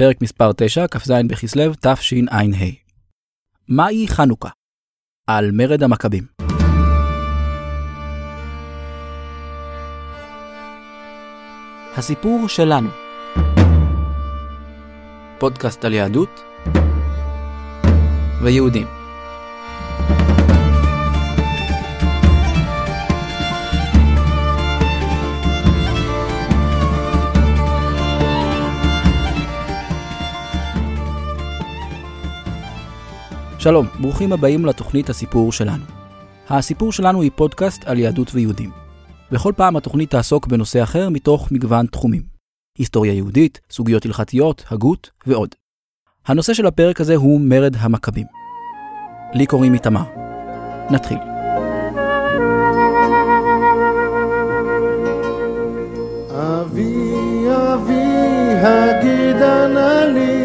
פרק מספר 9, כ"ז בכסלו, תשע"ה. מהי חנוכה? על מרד המכבים. הסיפור שלנו פודקאסט על יהדות ויהודים. שלום, ברוכים הבאים לתוכנית הסיפור שלנו. הסיפור שלנו היא פודקאסט על יהדות ויהודים. בכל פעם התוכנית תעסוק בנושא אחר מתוך מגוון תחומים. היסטוריה יהודית, סוגיות הלכתיות, הגות ועוד. הנושא של הפרק הזה הוא מרד המכבים. לי קוראים איתמר. נתחיל. אבי אבי הגידה נא לי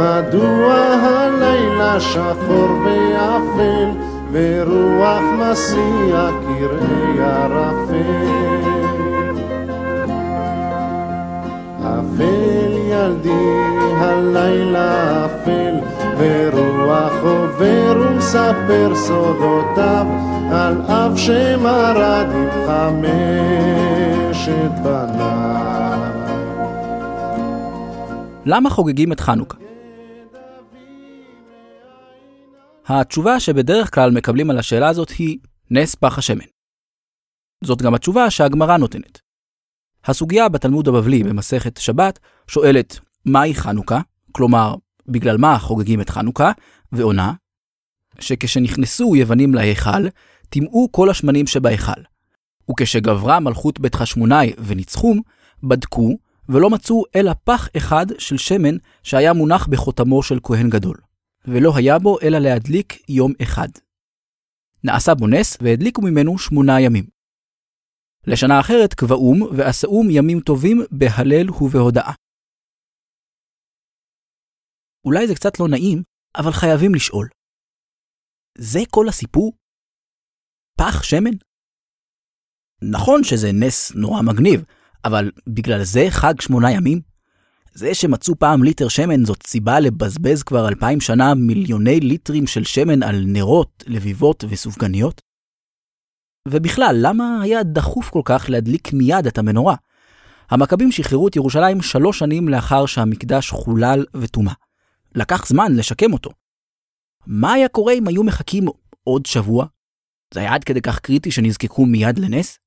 מדוע הלילה שחור ואפל ורוח מסיע קרעי ערפל אפל ילדי הלילה אפל ורוח עובר ומספר סודותיו על אב שמרד עם חמשת בניו למה חוגגים את חנוכה? התשובה שבדרך כלל מקבלים על השאלה הזאת היא נס פח השמן. זאת גם התשובה שהגמרא נותנת. הסוגיה בתלמוד הבבלי במסכת שבת שואלת מהי חנוכה, כלומר, בגלל מה חוגגים את חנוכה, ועונה שכשנכנסו יוונים להיכל, טימאו כל השמנים שבהיכל. וכשגברה מלכות בית חשמונאי וניצחום, בדקו ולא מצאו אלא פח אחד של שמן שהיה מונח בחותמו של כהן גדול. ולא היה בו אלא להדליק יום אחד. נעשה בו נס והדליקו ממנו שמונה ימים. לשנה אחרת קבעום ועשאום ימים טובים בהלל ובהודאה. אולי זה קצת לא נעים, אבל חייבים לשאול. זה כל הסיפור? פח שמן? נכון שזה נס נורא מגניב, אבל בגלל זה חג שמונה ימים? זה שמצאו פעם ליטר שמן זאת סיבה לבזבז כבר אלפיים שנה מיליוני ליטרים של שמן על נרות, לביבות וסופגניות? ובכלל, למה היה דחוף כל כך להדליק מיד את המנורה? המכבים שחררו את ירושלים שלוש שנים לאחר שהמקדש חולל וטומא. לקח זמן לשקם אותו. מה היה קורה אם היו מחכים עוד שבוע? זה היה עד כדי כך קריטי שנזקקו מיד לנס?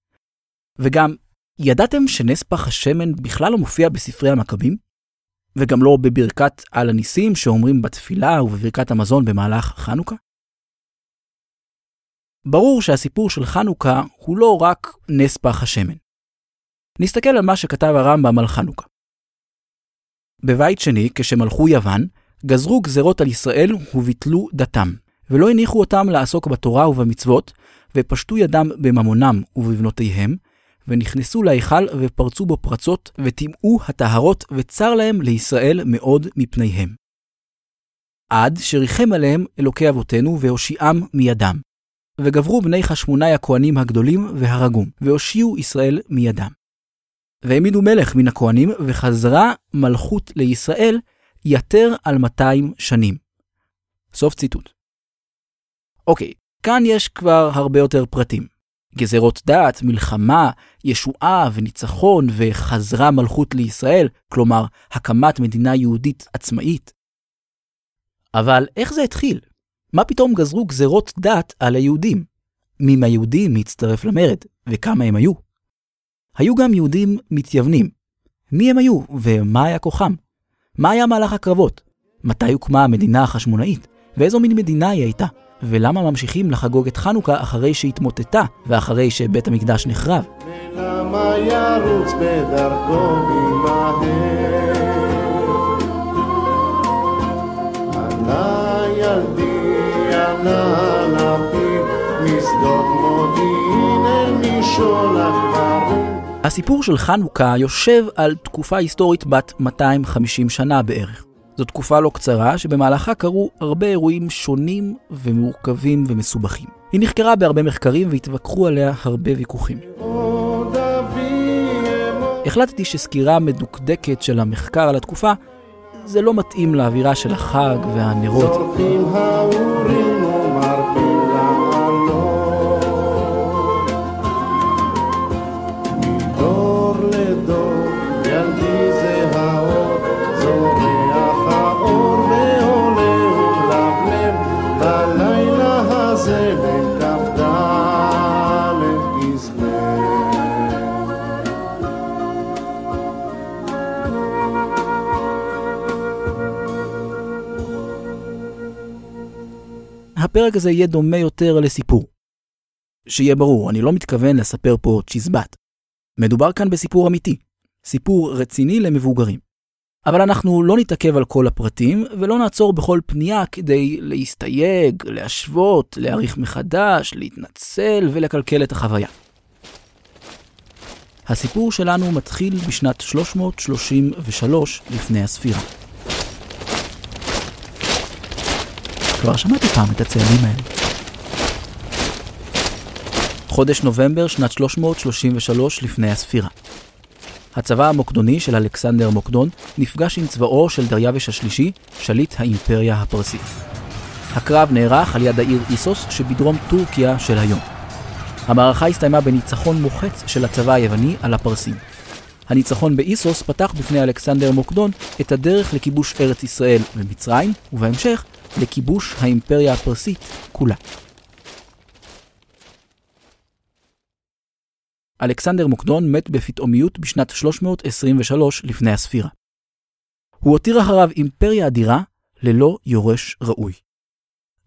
וגם, ידעתם שנס פח השמן בכלל לא מופיע בספרי המכבים? וגם לא בברכת על הניסים שאומרים בתפילה ובברכת המזון במהלך חנוכה? ברור שהסיפור של חנוכה הוא לא רק נס פח השמן. נסתכל על מה שכתב הרמב"ם על חנוכה. בבית שני, כשמלכו יוון, גזרו גזרות על ישראל וביטלו דתם, ולא הניחו אותם לעסוק בתורה ובמצוות, ופשטו ידם בממונם ובבנותיהם, ונכנסו להיכל ופרצו בו פרצות, וטימאו הטהרות, וצר להם לישראל מאוד מפניהם. עד שריחם עליהם אלוקי אבותינו והושיעם מידם. וגברו בני חשמונאי הכהנים הגדולים והרגום, והושיעו ישראל מידם. והעמידו מלך מן הכהנים, וחזרה מלכות לישראל יתר על 200 שנים. סוף ציטוט. אוקיי, כאן יש כבר הרבה יותר פרטים. גזרות דת, מלחמה, ישועה וניצחון וחזרה מלכות לישראל, כלומר, הקמת מדינה יהודית עצמאית. אבל איך זה התחיל? מה פתאום גזרו גזרות דת על היהודים? מי מהיהודים הצטרף למרד, וכמה הם היו? היו גם יהודים מתייוונים. מי הם היו, ומה היה כוחם? מה היה מהלך הקרבות? מתי הוקמה המדינה החשמונאית? ואיזו מין מדינה היא הייתה? ולמה ממשיכים לחגוג את חנוכה אחרי שהתמוטטה ואחרי שבית המקדש נחרב? ולמה ירוץ בדרכו? עלה ילדי, עלה לפיד, משדות מודיעין אל משעול הכפרים. הסיפור של חנוכה יושב על תקופה היסטורית בת 250 שנה בערך. זו תקופה לא קצרה שבמהלכה קרו הרבה אירועים שונים ומורכבים ומסובכים. היא נחקרה בהרבה מחקרים והתווכחו עליה הרבה ויכוחים. החלטתי שסקירה מדוקדקת של המחקר על התקופה זה לא מתאים לאווירה של החג והנרות. הפרק הזה יהיה דומה יותר לסיפור. שיהיה ברור, אני לא מתכוון לספר פה צ'יזבט. מדובר כאן בסיפור אמיתי, סיפור רציני למבוגרים. אבל אנחנו לא נתעכב על כל הפרטים, ולא נעצור בכל פנייה כדי להסתייג, להשוות, להעריך מחדש, להתנצל ולקלקל את החוויה. הסיפור שלנו מתחיל בשנת 333 לפני הספירה. כבר שמעתי פעם את הצעדים האלה. חודש נובמבר שנת 333 לפני הספירה. הצבא המוקדוני של אלכסנדר מוקדון נפגש עם צבאו של דריווש השלישי, שליט האימפריה הפרסית. הקרב נערך על יד העיר איסוס שבדרום טורקיה של היום. המערכה הסתיימה בניצחון מוחץ של הצבא היווני על הפרסים. הניצחון באיסוס פתח בפני אלכסנדר מוקדון את הדרך לכיבוש ארץ ישראל ומצרים, ובהמשך לכיבוש האימפריה הפרסית כולה. אלכסנדר מוקדון מת בפתאומיות בשנת 323 לפני הספירה. הוא הותיר אחריו אימפריה אדירה ללא יורש ראוי.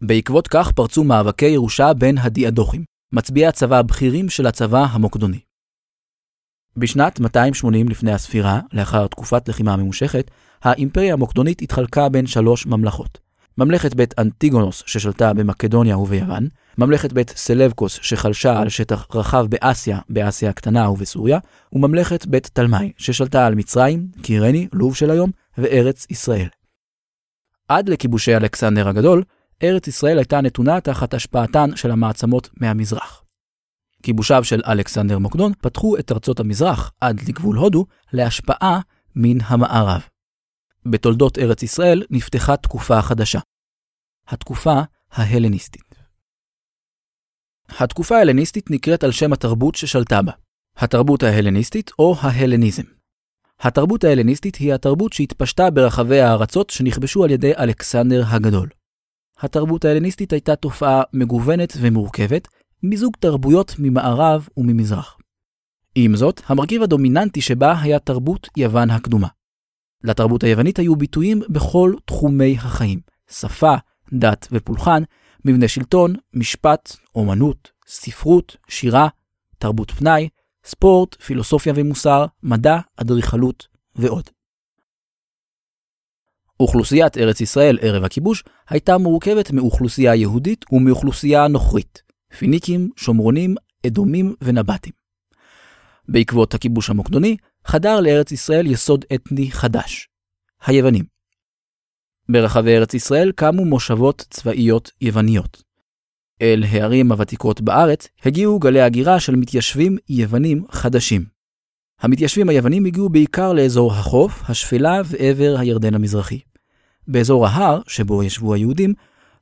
בעקבות כך פרצו מאבקי ירושה בין הדיאדוכים, מצביעי הצבא הבכירים של הצבא המוקדוני. בשנת 280 לפני הספירה, לאחר תקופת לחימה ממושכת, האימפריה המוקדונית התחלקה בין שלוש ממלכות. ממלכת בית אנטיגונוס ששלטה במקדוניה וביוון, ממלכת בית סלבקוס שחלשה על שטח רחב באסיה, באסיה הקטנה ובסוריה, וממלכת בית תלמי ששלטה על מצרים, קירני, לוב של היום, וארץ ישראל. עד לכיבושי אלכסנדר הגדול, ארץ ישראל הייתה נתונה תחת השפעתן של המעצמות מהמזרח. כיבושיו של אלכסנדר מוקדון פתחו את ארצות המזרח עד לגבול הודו להשפעה מן המערב. בתולדות ארץ ישראל נפתחה תקופה חדשה. התקופה ההלניסטית. התקופה ההלניסטית נקראת על שם התרבות ששלטה בה. התרבות ההלניסטית או ההלניזם. התרבות ההלניסטית היא התרבות שהתפשטה ברחבי הארצות שנכבשו על ידי אלכסנדר הגדול. התרבות ההלניסטית הייתה תופעה מגוונת ומורכבת, מיזוג תרבויות ממערב וממזרח. עם זאת, המרכיב הדומיננטי שבה היה תרבות יוון הקדומה. לתרבות היוונית היו ביטויים בכל תחומי החיים, שפה, דת ופולחן, מבנה שלטון, משפט, אומנות, ספרות, שירה, תרבות פנאי, ספורט, פילוסופיה ומוסר, מדע, אדריכלות ועוד. אוכלוסיית ארץ ישראל ערב הכיבוש הייתה מורכבת מאוכלוסייה יהודית ומאוכלוסייה נוכרית, פיניקים, שומרונים, אדומים ונבטים. בעקבות הכיבוש המוקדוני, חדר לארץ ישראל יסוד אתני חדש, היוונים. ברחבי ארץ ישראל קמו מושבות צבאיות יווניות. אל הערים הוותיקות בארץ הגיעו גלי הגירה של מתיישבים יוונים חדשים. המתיישבים היוונים הגיעו בעיקר לאזור החוף, השפלה ועבר הירדן המזרחי. באזור ההר, שבו ישבו היהודים,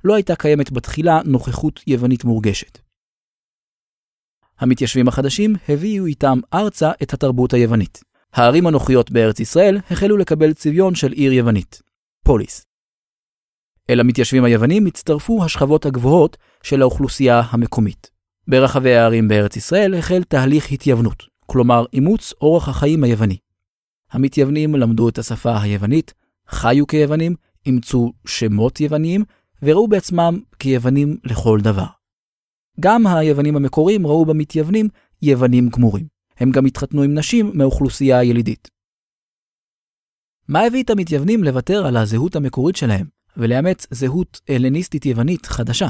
לא הייתה קיימת בתחילה נוכחות יוונית מורגשת. המתיישבים החדשים הביאו איתם ארצה את התרבות היוונית. הערים הנוחיות בארץ ישראל החלו לקבל צביון של עיר יוונית, פוליס. אל המתיישבים היוונים הצטרפו השכבות הגבוהות של האוכלוסייה המקומית. ברחבי הערים בארץ ישראל החל תהליך התייוונות, כלומר אימוץ אורח החיים היווני. המתייוונים למדו את השפה היוונית, חיו כיוונים, אימצו שמות יווניים, וראו בעצמם כיוונים לכל דבר. גם היוונים המקוריים ראו במתייוונים יוונים גמורים. הם גם התחתנו עם נשים מהאוכלוסייה הילידית. מה הביא את המתייוונים לוותר על הזהות המקורית שלהם ולאמץ זהות הלניסטית יוונית חדשה?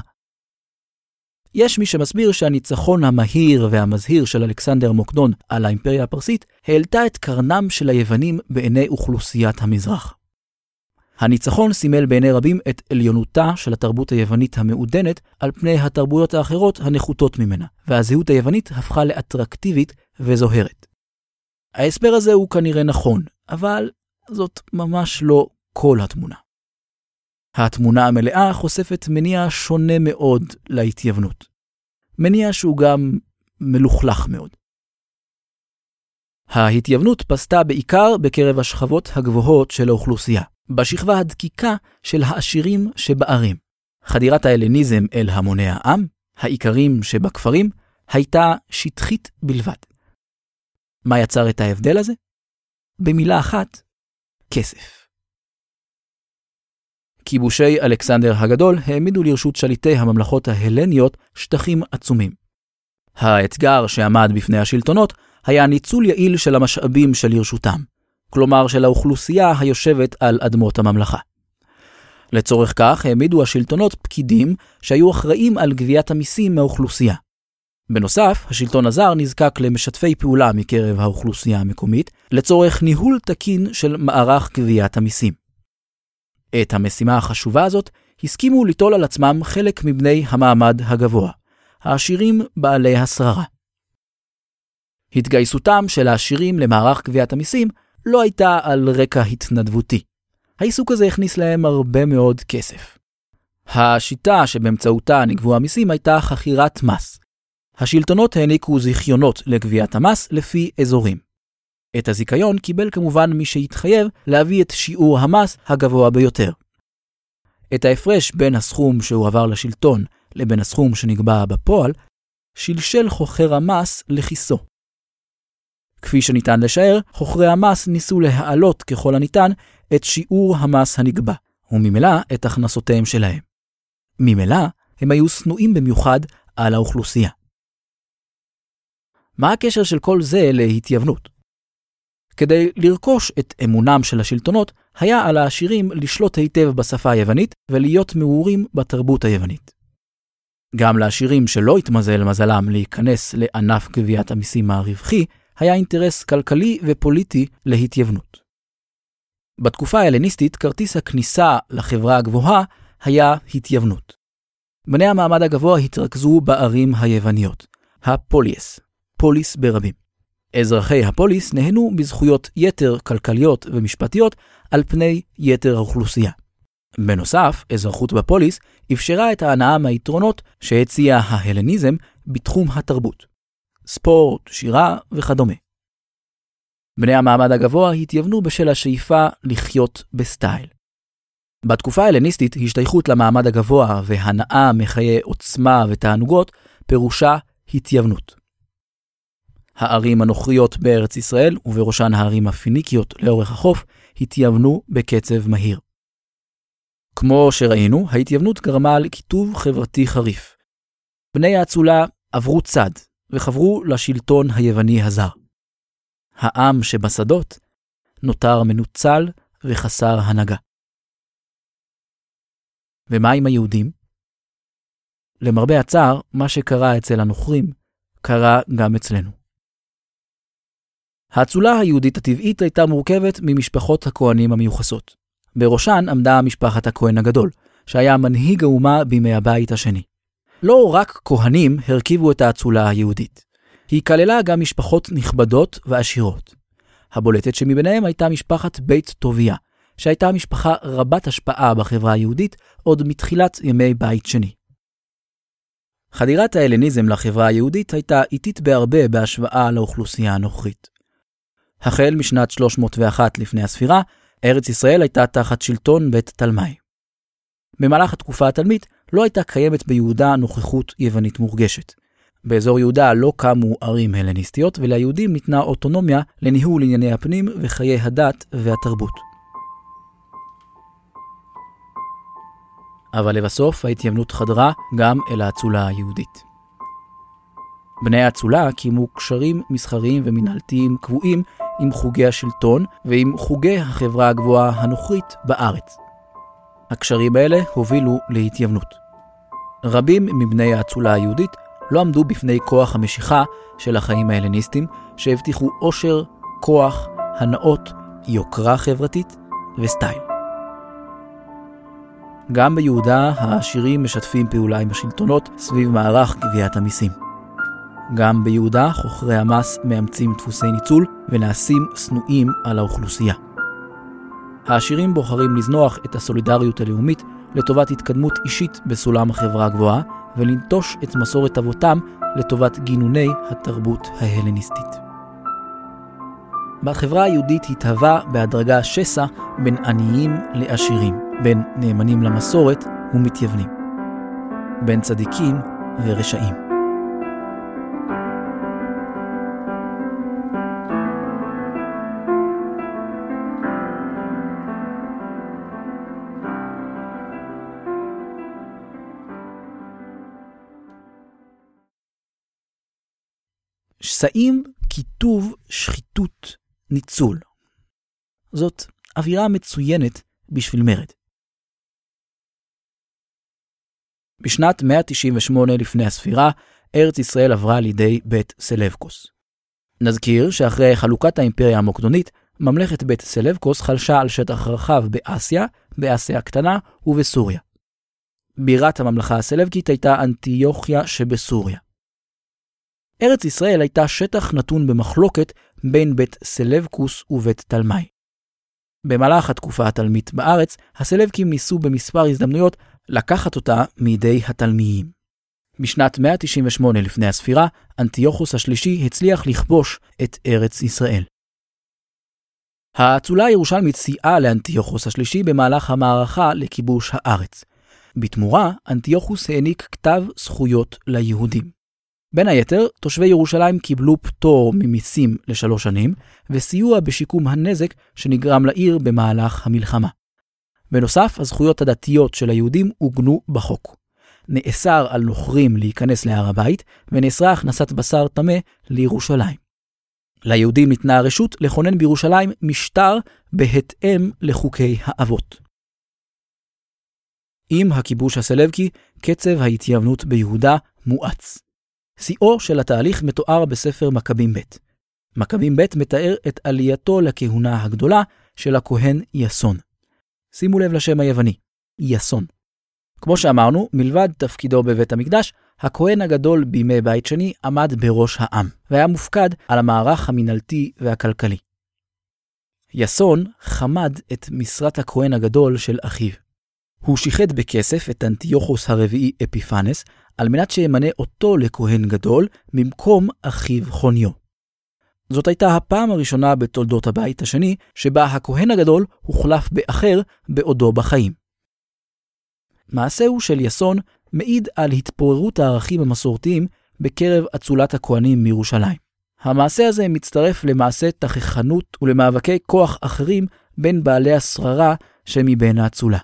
יש מי שמסביר שהניצחון המהיר והמזהיר של אלכסנדר מוקדון על האימפריה הפרסית העלתה את קרנם של היוונים בעיני אוכלוסיית המזרח. הניצחון סימל בעיני רבים את עליונותה של התרבות היוונית המעודנת על פני התרבויות האחרות הנחותות ממנה, והזהות היוונית הפכה לאטרקטיבית וזוהרת. ההסבר הזה הוא כנראה נכון, אבל זאת ממש לא כל התמונה. התמונה המלאה חושפת מניע שונה מאוד להתייוונות. מניע שהוא גם מלוכלך מאוד. ההתייוונות פסתה בעיקר בקרב השכבות הגבוהות של האוכלוסייה, בשכבה הדקיקה של העשירים שבערים. חדירת ההלניזם אל המוני העם, העיקרים שבכפרים, הייתה שטחית בלבד. מה יצר את ההבדל הזה? במילה אחת, כסף. כיבושי אלכסנדר הגדול העמידו לרשות שליטי הממלכות ההלניות שטחים עצומים. האתגר שעמד בפני השלטונות היה ניצול יעיל של המשאבים שלרשותם, כלומר של האוכלוסייה היושבת על אדמות הממלכה. לצורך כך העמידו השלטונות פקידים שהיו אחראים על גביית המיסים מהאוכלוסייה. בנוסף, השלטון הזר נזקק למשתפי פעולה מקרב האוכלוסייה המקומית, לצורך ניהול תקין של מערך גביית המיסים. את המשימה החשובה הזאת הסכימו ליטול על עצמם חלק מבני המעמד הגבוה, העשירים בעלי השררה. התגייסותם של העשירים למערך גביית המיסים לא הייתה על רקע התנדבותי. העיסוק הזה הכניס להם הרבה מאוד כסף. השיטה שבאמצעותה נגבו המיסים הייתה חכירת מס. השלטונות העניקו זיכיונות לגביית המס לפי אזורים. את הזיכיון קיבל כמובן מי שהתחייב להביא את שיעור המס הגבוה ביותר. את ההפרש בין הסכום שהועבר לשלטון לבין הסכום שנקבע בפועל, שלשל חוכר המס לכיסו. כפי שניתן לשער, חוכרי המס ניסו להעלות ככל הניתן את שיעור המס הנגבה, וממילא את הכנסותיהם שלהם. ממילא, הם היו שנואים במיוחד על האוכלוסייה. מה הקשר של כל זה להתייוונות? כדי לרכוש את אמונם של השלטונות, היה על העשירים לשלוט היטב בשפה היוונית ולהיות מעורים בתרבות היוונית. גם לעשירים שלא התמזל מזלם להיכנס לענף גביית המיסים הרווחי, היה אינטרס כלכלי ופוליטי להתייוונות. בתקופה ההלניסטית, כרטיס הכניסה לחברה הגבוהה היה התייוונות. בני המעמד הגבוה התרכזו בערים היווניות, הפולייס, פוליס ברבים. אזרחי הפוליס נהנו בזכויות יתר כלכליות ומשפטיות על פני יתר האוכלוסייה. בנוסף, אזרחות בפוליס אפשרה את ההנאה מהיתרונות שהציע ההלניזם בתחום התרבות. ספורט, שירה וכדומה. בני המעמד הגבוה התייוונו בשל השאיפה לחיות בסטייל. בתקופה ההלניסטית, השתייכות למעמד הגבוה והנאה מחיי עוצמה ותענוגות פירושה התייוונות. הערים הנוכריות בארץ ישראל, ובראשן הערים הפיניקיות לאורך החוף, התייוונו בקצב מהיר. כמו שראינו, ההתייוונות גרמה לקיטוב חברתי חריף. בני האצולה עברו צד, וחברו לשלטון היווני הזר. העם שבשדות נותר מנוצל וחסר הנהגה. ומה עם היהודים? למרבה הצער, מה שקרה אצל הנוכרים, קרה גם אצלנו. האצולה היהודית הטבעית הייתה מורכבת ממשפחות הכהנים המיוחסות. בראשן עמדה משפחת הכהן הגדול, שהיה מנהיג האומה בימי הבית השני. לא רק כהנים הרכיבו את האצולה היהודית. היא כללה גם משפחות נכבדות ועשירות. הבולטת שמביניהם הייתה משפחת בית טוביה, שהייתה משפחה רבת השפעה בחברה היהודית עוד מתחילת ימי בית שני. חדירת ההלניזם לחברה היהודית הייתה איטית בהרבה בהשוואה לאוכלוסייה הנוכרית. החל משנת 301 לפני הספירה, ארץ ישראל הייתה תחת שלטון בית תלמי. במהלך התקופה התלמית לא הייתה קיימת ביהודה נוכחות יוונית מורגשת. באזור יהודה לא קמו ערים הלניסטיות, וליהודים ניתנה אוטונומיה לניהול ענייני הפנים וחיי הדת והתרבות. אבל לבסוף ההתייוונות חדרה גם אל האצולה היהודית. בני האצולה קיימו קשרים מסחריים ומנהלתיים קבועים עם חוגי השלטון ועם חוגי החברה הגבוהה הנוכרית בארץ. הקשרים האלה הובילו להתייוונות. רבים מבני האצולה היהודית לא עמדו בפני כוח המשיכה של החיים ההלניסטיים, שהבטיחו עושר, כוח, הנאות, יוקרה חברתית וסטייל. גם ביהודה העשירים משתפים פעולה עם השלטונות סביב מערך גביית המיסים. גם ביהודה חוכרי המס מאמצים דפוסי ניצול ונעשים שנואים על האוכלוסייה. העשירים בוחרים לזנוח את הסולידריות הלאומית לטובת התקדמות אישית בסולם החברה הגבוהה, ולנטוש את מסורת אבותם לטובת גינוני התרבות ההלניסטית. בחברה היהודית התהווה בהדרגה שסע בין עניים לעשירים, בין נאמנים למסורת ומתייוונים, בין צדיקים ורשעים. שסעים, קיטוב, שחיתות, ניצול. זאת אווירה מצוינת בשביל מרד. בשנת 198 לפני הספירה, ארץ ישראל עברה לידי בית סלבקוס. נזכיר שאחרי חלוקת האימפריה המוקדונית, ממלכת בית סלבקוס חלשה על שטח רחב באסיה, באסיה הקטנה ובסוריה. בירת הממלכה הסלבקית הייתה אנטיוכיה שבסוריה. ארץ ישראל הייתה שטח נתון במחלוקת בין בית סלבקוס ובית תלמי. במהלך התקופה התלמית בארץ, הסלבקים ניסו במספר הזדמנויות לקחת אותה מידי התלמיים. בשנת 198 לפני הספירה, אנטיוכוס השלישי הצליח לכבוש את ארץ ישראל. האצולה הירושלמית סייעה לאנטיוכוס השלישי במהלך המערכה לכיבוש הארץ. בתמורה, אנטיוכוס העניק כתב זכויות ליהודים. בין היתר, תושבי ירושלים קיבלו פטור ממיסים לשלוש שנים, וסיוע בשיקום הנזק שנגרם לעיר במהלך המלחמה. בנוסף, הזכויות הדתיות של היהודים עוגנו בחוק. נאסר על נוכרים להיכנס להר הבית, ונאסרה הכנסת בשר טמא לירושלים. ליהודים ניתנה הרשות לכונן בירושלים משטר בהתאם לחוקי האבות. עם הכיבוש הסלבקי, קצב ההתייוונות ביהודה מואץ. שיאו של התהליך מתואר בספר מכבים ב'. מכבים ב' מתאר את עלייתו לכהונה הגדולה של הכהן יסון. שימו לב לשם היווני, יסון. כמו שאמרנו, מלבד תפקידו בבית המקדש, הכהן הגדול בימי בית שני עמד בראש העם, והיה מופקד על המערך המינהלתי והכלכלי. יסון חמד את משרת הכהן הגדול של אחיו. הוא שיחד בכסף את אנטיוכוס הרביעי אפיפנס, על מנת שימנה אותו לכהן גדול במקום אחיו חוניו. זאת הייתה הפעם הראשונה בתולדות הבית השני, שבה הכהן הגדול הוחלף באחר בעודו בחיים. מעשהו של יסון מעיד על התפוררות הערכים המסורתיים בקרב אצולת הכהנים מירושלים. המעשה הזה מצטרף למעשה תככנות ולמאבקי כוח אחרים בין בעלי השררה שמבין האצולה.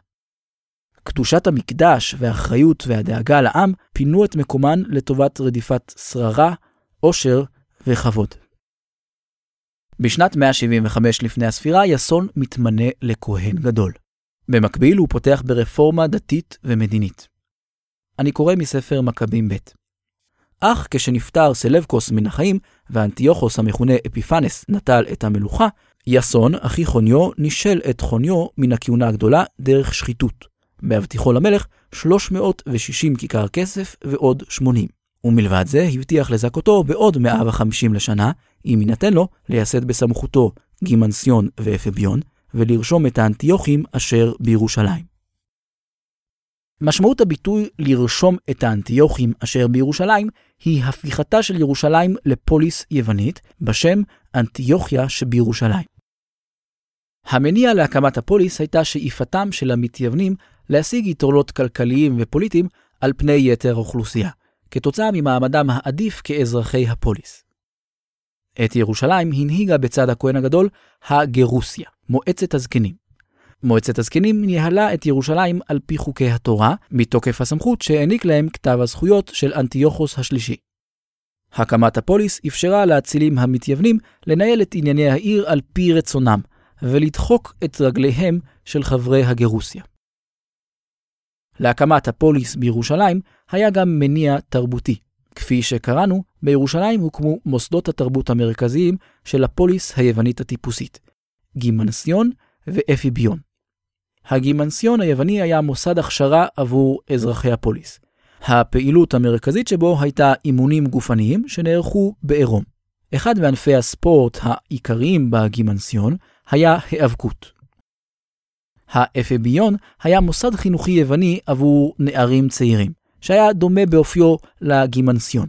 קדושת המקדש והאחריות והדאגה לעם פינו את מקומן לטובת רדיפת שררה, עושר וכבוד. בשנת 175 לפני הספירה, יסון מתמנה לכהן גדול. במקביל הוא פותח ברפורמה דתית ומדינית. אני קורא מספר מכבים ב'. אך כשנפטר סלבקוס מן החיים, ואנטיוכוס המכונה אפיפנס נטל את המלוכה, יסון, אחי חוניו, נישל את חוניו מן הכהונה הגדולה דרך שחיתות. בהבטיחו למלך 360 כיכר כסף ועוד 80. ומלבד זה הבטיח לזכותו בעוד 150 לשנה, אם יינתן לו לייסד בסמכותו גימנסיון ואפביון, ולרשום את האנטיוכים אשר בירושלים. משמעות הביטוי לרשום את האנטיוכים אשר בירושלים היא הפיכתה של ירושלים לפוליס יוונית בשם אנטיוכיה שבירושלים. המניע להקמת הפוליס הייתה שאיפתם של המתייוונים להשיג יתרונות כלכליים ופוליטיים על פני יתר האוכלוסייה, כתוצאה ממעמדם העדיף כאזרחי הפוליס. את ירושלים הנהיגה בצד הכהן הגדול הגרוסיה, מועצת הזקנים. מועצת הזקנים ניהלה את ירושלים על פי חוקי התורה, מתוקף הסמכות שהעניק להם כתב הזכויות של אנטיוכוס השלישי. הקמת הפוליס אפשרה לאצילים המתייוונים לנהל את ענייני העיר על פי רצונם, ולדחוק את רגליהם של חברי הגרוסיה. להקמת הפוליס בירושלים היה גם מניע תרבותי. כפי שקראנו, בירושלים הוקמו מוסדות התרבות המרכזיים של הפוליס היוונית הטיפוסית, גימנסיון ואפיביון. הגימנסיון היווני היה מוסד הכשרה עבור אזרחי הפוליס. הפעילות המרכזית שבו הייתה אימונים גופניים שנערכו בעירום. אחד מענפי הספורט העיקריים בגימנסיון היה היאבקות. האפביון היה מוסד חינוכי יווני עבור נערים צעירים, שהיה דומה באופיו לגימנסיון.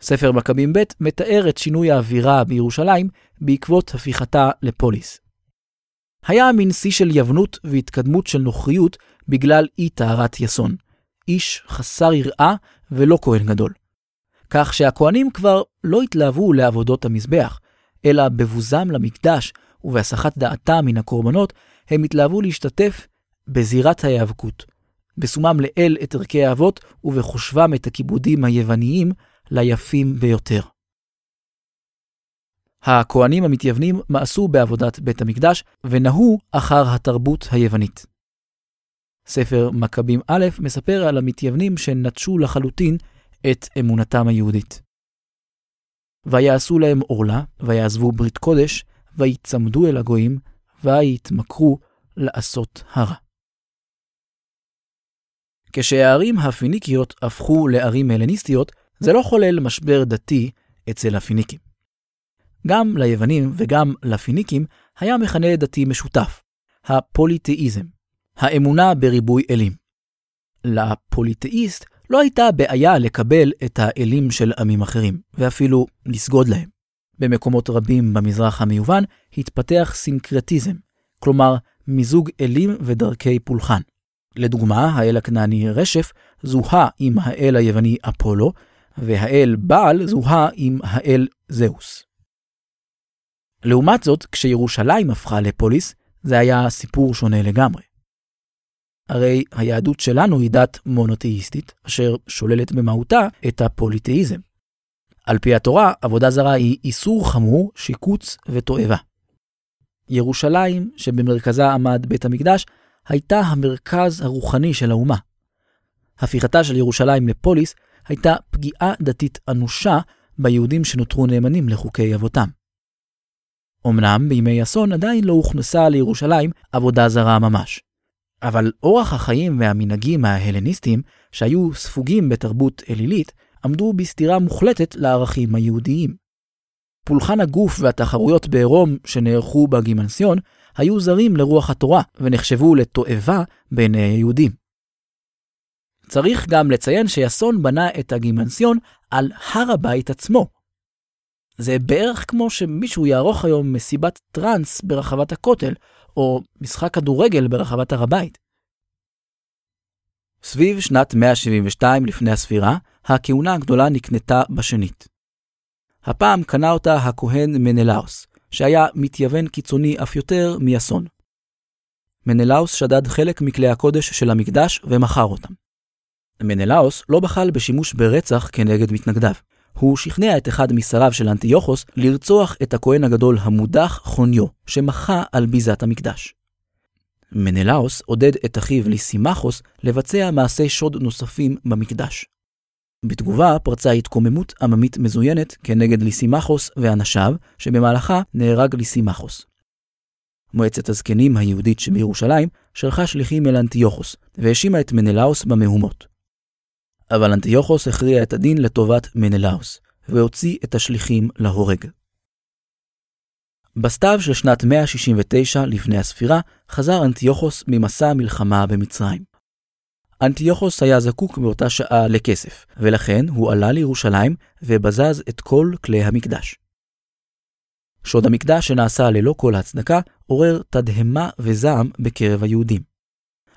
ספר מכבים ב' מתאר את שינוי האווירה בירושלים בעקבות הפיכתה לפוליס. היה מין שיא של יבנות והתקדמות של נוכריות בגלל אי טהרת יסון, איש חסר יראה ולא כהן גדול. כך שהכהנים כבר לא התלהבו לעבודות המזבח, אלא בבוזם למקדש ובהסחת דעתם מן הקורבנות, הם התלהבו להשתתף בזירת ההיאבקות, בשומם לאל את ערכי האבות ובחושבם את הכיבודים היווניים ליפים ביותר. הכהנים המתייוונים מאסו בעבודת בית המקדש ונהו אחר התרבות היוונית. ספר מכבים א' מספר על המתייוונים שנטשו לחלוטין את אמונתם היהודית. ויעשו להם עורלה, ויעזבו ברית קודש, ויצמדו אל הגויים, ויתמכרו לעשות הרע. כשהערים הפיניקיות הפכו לערים הלניסטיות, זה לא חולל משבר דתי אצל הפיניקים. גם ליוונים וגם לפיניקים היה מכנה דתי משותף, הפוליתאיזם, האמונה בריבוי אלים. לפוליתאיסט לא הייתה בעיה לקבל את האלים של עמים אחרים, ואפילו לסגוד להם. במקומות רבים במזרח המיובן התפתח סינקרטיזם, כלומר מיזוג אלים ודרכי פולחן. לדוגמה, האל הכנעני רשף זוהה עם האל היווני אפולו, והאל בעל זוהה עם האל זהוס. לעומת זאת, כשירושלים הפכה לפוליס, זה היה סיפור שונה לגמרי. הרי היהדות שלנו היא דת מונותאיסטית, אשר שוללת במהותה את הפוליתאיזם. על פי התורה, עבודה זרה היא איסור חמור, שיקוץ ותועבה. ירושלים, שבמרכזה עמד בית המקדש, הייתה המרכז הרוחני של האומה. הפיכתה של ירושלים לפוליס הייתה פגיעה דתית אנושה ביהודים שנותרו נאמנים לחוקי אבותם. אמנם בימי אסון עדיין לא הוכנסה לירושלים עבודה זרה ממש. אבל אורח החיים והמנהגים ההלניסטיים, שהיו ספוגים בתרבות אלילית, עמדו בסתירה מוחלטת לערכים היהודיים. פולחן הגוף והתחרויות בעירום שנערכו בגימנסיון היו זרים לרוח התורה ונחשבו לתועבה בעיני היהודים. צריך גם לציין שיסון בנה את הגימנסיון על הר הבית עצמו. זה בערך כמו שמישהו יערוך היום מסיבת טראנס ברחבת הכותל, או משחק כדורגל ברחבת הר הבית. סביב שנת 172 לפני הספירה, הכהונה הגדולה נקנתה בשנית. הפעם קנה אותה הכהן מנלאוס, שהיה מתייוון קיצוני אף יותר מאסון. מנלאוס שדד חלק מכלי הקודש של המקדש ומכר אותם. מנלאוס לא בחל בשימוש ברצח כנגד מתנגדיו. הוא שכנע את אחד משריו של אנטיוכוס לרצוח את הכהן הגדול המודח חוניו, שמחה על ביזת המקדש. מנלאוס עודד את אחיו ליסימחוס לבצע מעשי שוד נוספים במקדש. בתגובה פרצה התקוממות עממית מזוינת כנגד ליסימחוס ואנשיו, שבמהלכה נהרג ליסימחוס. מועצת הזקנים היהודית שבירושלים שלחה שליחים אל אנטיוכוס, והאשימה את מנלאוס במהומות. אבל אנטיוכוס הכריע את הדין לטובת מנלאוס, והוציא את השליחים להורג. בסתיו של שנת 169 לפני הספירה, חזר אנטיוכוס ממסע המלחמה במצרים. אנטיוכוס היה זקוק באותה שעה לכסף, ולכן הוא עלה לירושלים ובזז את כל כלי המקדש. שוד המקדש שנעשה ללא כל הצדקה עורר תדהמה וזעם בקרב היהודים.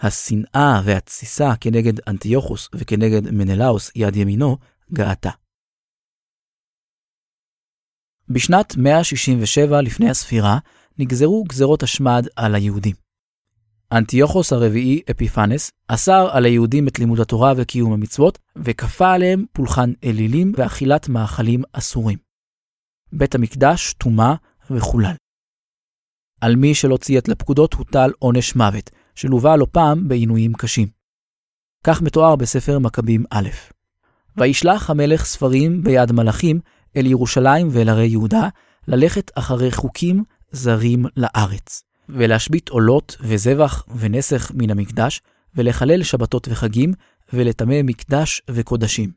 השנאה והתסיסה כנגד אנטיוכוס וכנגד מנלאוס יד ימינו גאתה. בשנת 167 לפני הספירה נגזרו גזרות השמד על היהודים. אנטיוכוס הרביעי, אפיפנס, אסר על היהודים את לימוד התורה וקיום המצוות, וכפה עליהם פולחן אלילים ואכילת מאכלים אסורים. בית המקדש טומא וחולל. על מי שלא ציית לפקודות הוטל עונש מוות, שלווה לא פעם בעינויים קשים. כך מתואר בספר מכבים א'. וישלח המלך ספרים ביד מלאכים אל ירושלים ואל ערי יהודה, ללכת אחרי חוקים זרים לארץ, ולהשבית עולות וזבח ונסך מן המקדש, ולחלל שבתות וחגים, ולטמא מקדש וקודשים.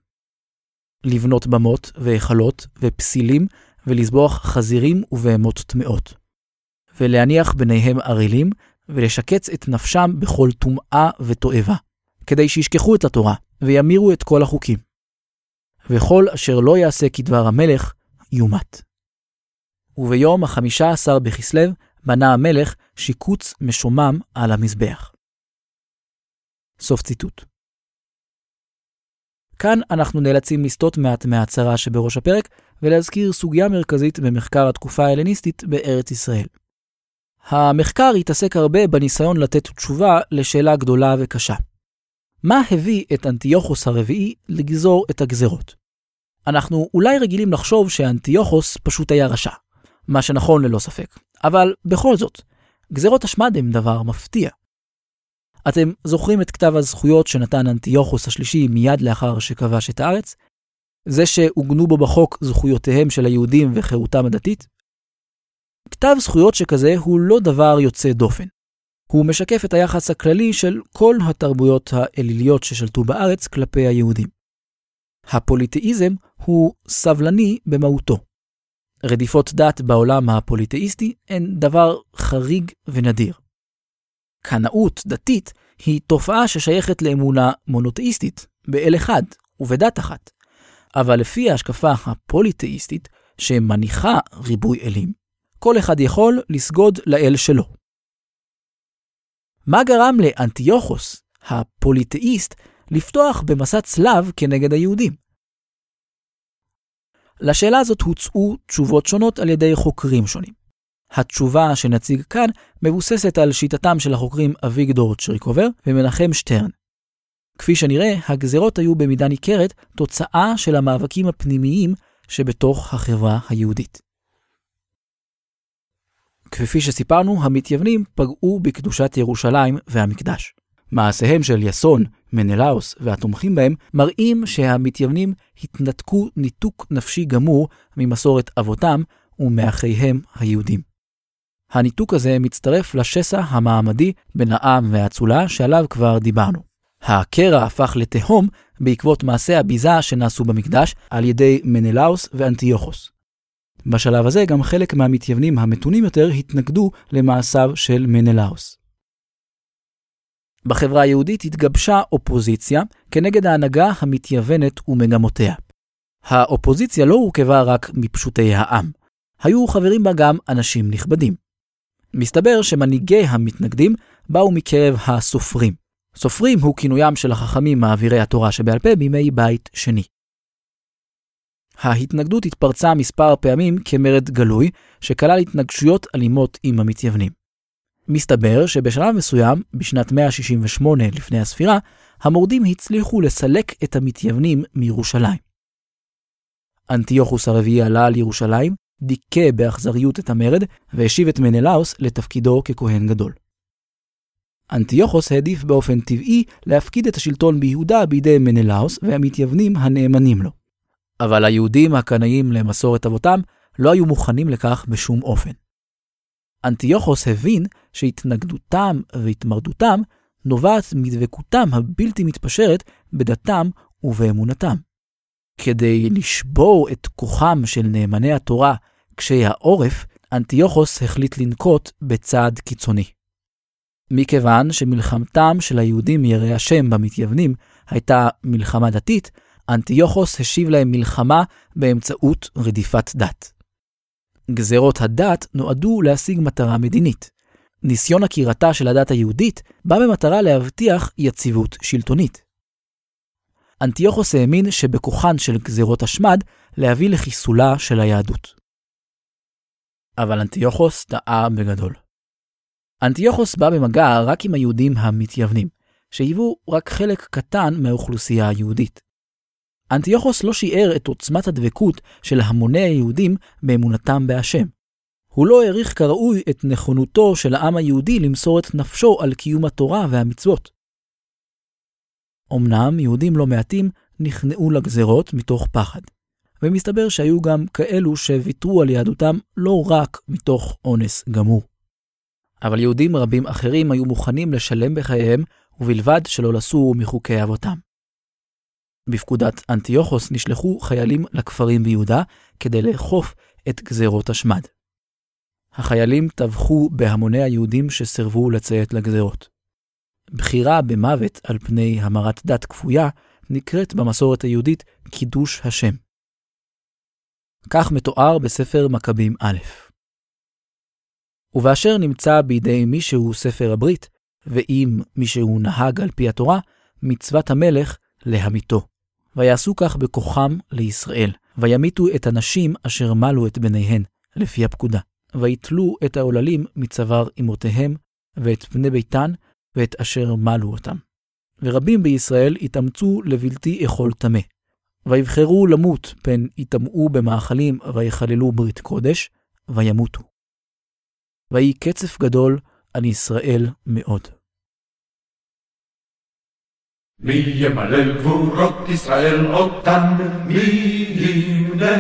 לבנות במות והיכלות ופסילים, ולזבוח חזירים ובהמות טמאות. ולהניח ביניהם ערלים, ולשקץ את נפשם בכל טומאה ותועבה, כדי שישכחו את התורה, וימירו את כל החוקים. וכל אשר לא יעשה כדבר המלך, יומת. וביום החמישה עשר בכסלו בנה המלך שיקוץ משומם על המזבח. סוף ציטוט. כאן אנחנו נאלצים לסטות מעט מההצהרה שבראש הפרק, ולהזכיר סוגיה מרכזית במחקר התקופה ההלניסטית בארץ ישראל. המחקר התעסק הרבה בניסיון לתת תשובה לשאלה גדולה וקשה. מה הביא את אנטיוכוס הרביעי לגזור את הגזרות? אנחנו אולי רגילים לחשוב שאנטיוכוס פשוט היה רשע, מה שנכון ללא ספק, אבל בכל זאת, גזרות השמד הם דבר מפתיע. אתם זוכרים את כתב הזכויות שנתן אנטיוכוס השלישי מיד לאחר שכבש את הארץ? זה שעוגנו בו בחוק זכויותיהם של היהודים וחירותם הדתית? כתב זכויות שכזה הוא לא דבר יוצא דופן. הוא משקף את היחס הכללי של כל התרבויות האליליות ששלטו בארץ כלפי היהודים. הפוליטאיזם הוא סבלני במהותו. רדיפות דת בעולם הפוליטאיסטי הן דבר חריג ונדיר. קנאות דתית היא תופעה ששייכת לאמונה מונותאיסטית, באל אחד ובדת אחת. אבל לפי ההשקפה הפוליתאיסטית, שמניחה ריבוי אלים, כל אחד יכול לסגוד לאל שלו. מה גרם לאנטיוכוס, הפוליתאיסט, לפתוח במסע צלב כנגד היהודים? לשאלה הזאת הוצאו תשובות שונות על ידי חוקרים שונים. התשובה שנציג כאן מבוססת על שיטתם של החוקרים אביגדור צ'ריקובר ומנחם שטרן. כפי שנראה, הגזרות היו במידה ניכרת תוצאה של המאבקים הפנימיים שבתוך החברה היהודית. כפי שסיפרנו, המתייוונים פגעו בקדושת ירושלים והמקדש. מעשיהם של יסון, מנלאוס והתומכים בהם מראים שהמתייוונים התנתקו ניתוק נפשי גמור ממסורת אבותם ומאחיהם היהודים. הניתוק הזה מצטרף לשסע המעמדי בין העם והאצולה שעליו כבר דיברנו. הקרע הפך לתהום בעקבות מעשי הביזה שנעשו במקדש על ידי מנלאוס ואנטיוכוס. בשלב הזה גם חלק מהמתייוונים המתונים יותר התנגדו למעשיו של מנלאוס. בחברה היהודית התגבשה אופוזיציה כנגד ההנהגה המתייוונת ומגמותיה. האופוזיציה לא הורכבה רק מפשוטי העם, היו חברים בה גם אנשים נכבדים. מסתבר שמנהיגי המתנגדים באו מקרב הסופרים. סופרים הוא כינוים של החכמים מעבירי התורה שבעל פה בימי בית שני. ההתנגדות התפרצה מספר פעמים כמרד גלוי, שכלל התנגשויות אלימות עם המתייוונים. מסתבר שבשלב מסוים, בשנת 168 לפני הספירה, המורדים הצליחו לסלק את המתייוונים מירושלים. אנטיוכוס הרביעי עלה על ירושלים, דיכא באכזריות את המרד, והשיב את מנלאוס לתפקידו ככהן גדול. אנטיוכוס העדיף באופן טבעי להפקיד את השלטון ביהודה בידי מנלאוס והמתייוונים הנאמנים לו. אבל היהודים הקנאים למסורת אבותם לא היו מוכנים לכך בשום אופן. אנטיוכוס הבין שהתנגדותם והתמרדותם נובעת מדבקותם הבלתי מתפשרת בדתם ובאמונתם. כדי לשבור את כוחם של נאמני התורה קשי העורף, אנטיוכוס החליט לנקוט בצעד קיצוני. מכיוון שמלחמתם של היהודים יראי השם במתייוונים הייתה מלחמה דתית, אנטיוכוס השיב להם מלחמה באמצעות רדיפת דת. גזרות הדת נועדו להשיג מטרה מדינית. ניסיון עקירתה של הדת היהודית בא במטרה להבטיח יציבות שלטונית. אנטיוכוס האמין שבכוחן של גזרות השמד להביא לחיסולה של היהדות. אבל אנטיוכוס טעה בגדול. אנטיוכוס בא במגע רק עם היהודים המתייוונים, שהיוו רק חלק קטן מהאוכלוסייה היהודית. אנטיוכוס לא שיער את עוצמת הדבקות של המוני היהודים באמונתם בהשם. הוא לא העריך כראוי את נכונותו של העם היהודי למסור את נפשו על קיום התורה והמצוות. אמנם יהודים לא מעטים נכנעו לגזרות מתוך פחד, ומסתבר שהיו גם כאלו שוויתרו על יהדותם לא רק מתוך אונס גמור. אבל יהודים רבים אחרים היו מוכנים לשלם בחייהם, ובלבד שלא לסור מחוקי אבותם. בפקודת אנטיוכוס נשלחו חיילים לכפרים ביהודה כדי לאכוף את גזרות השמד. החיילים טבחו בהמוני היהודים שסירבו לציית לגזרות. בחירה במוות על פני המרת דת כפויה נקראת במסורת היהודית קידוש השם. כך מתואר בספר מכבים א'. ובאשר נמצא בידי מישהו ספר הברית, ואם מישהו נהג על פי התורה, מצוות המלך להמיתו. ויעשו כך בכוחם לישראל, וימיתו את הנשים אשר מלו את בניהן, לפי הפקודה. ויתלו את העוללים מצוואר אמותיהם, ואת בני ביתן, ואת אשר מלו אותם. ורבים בישראל התאמצו לבלתי אכול טמא. ויבחרו למות, פן יטמאו במאכלים ויחללו ברית קודש, וימותו. ויהי קצף גדול על ישראל מאוד. מי ימלל גבורות ישראל אותן, מי ימנה,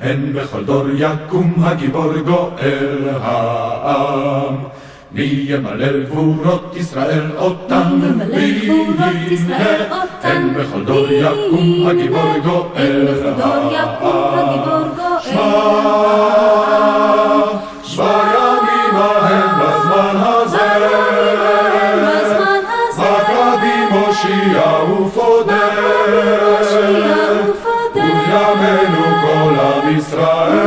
הן בכל דור יקום הגיבור גואל העם. מי ימלל גבורות ישראל אותן, מי ימנה, הן בכל דור יקום הגיבור גואל העם. שמע, בימים עם ישראל,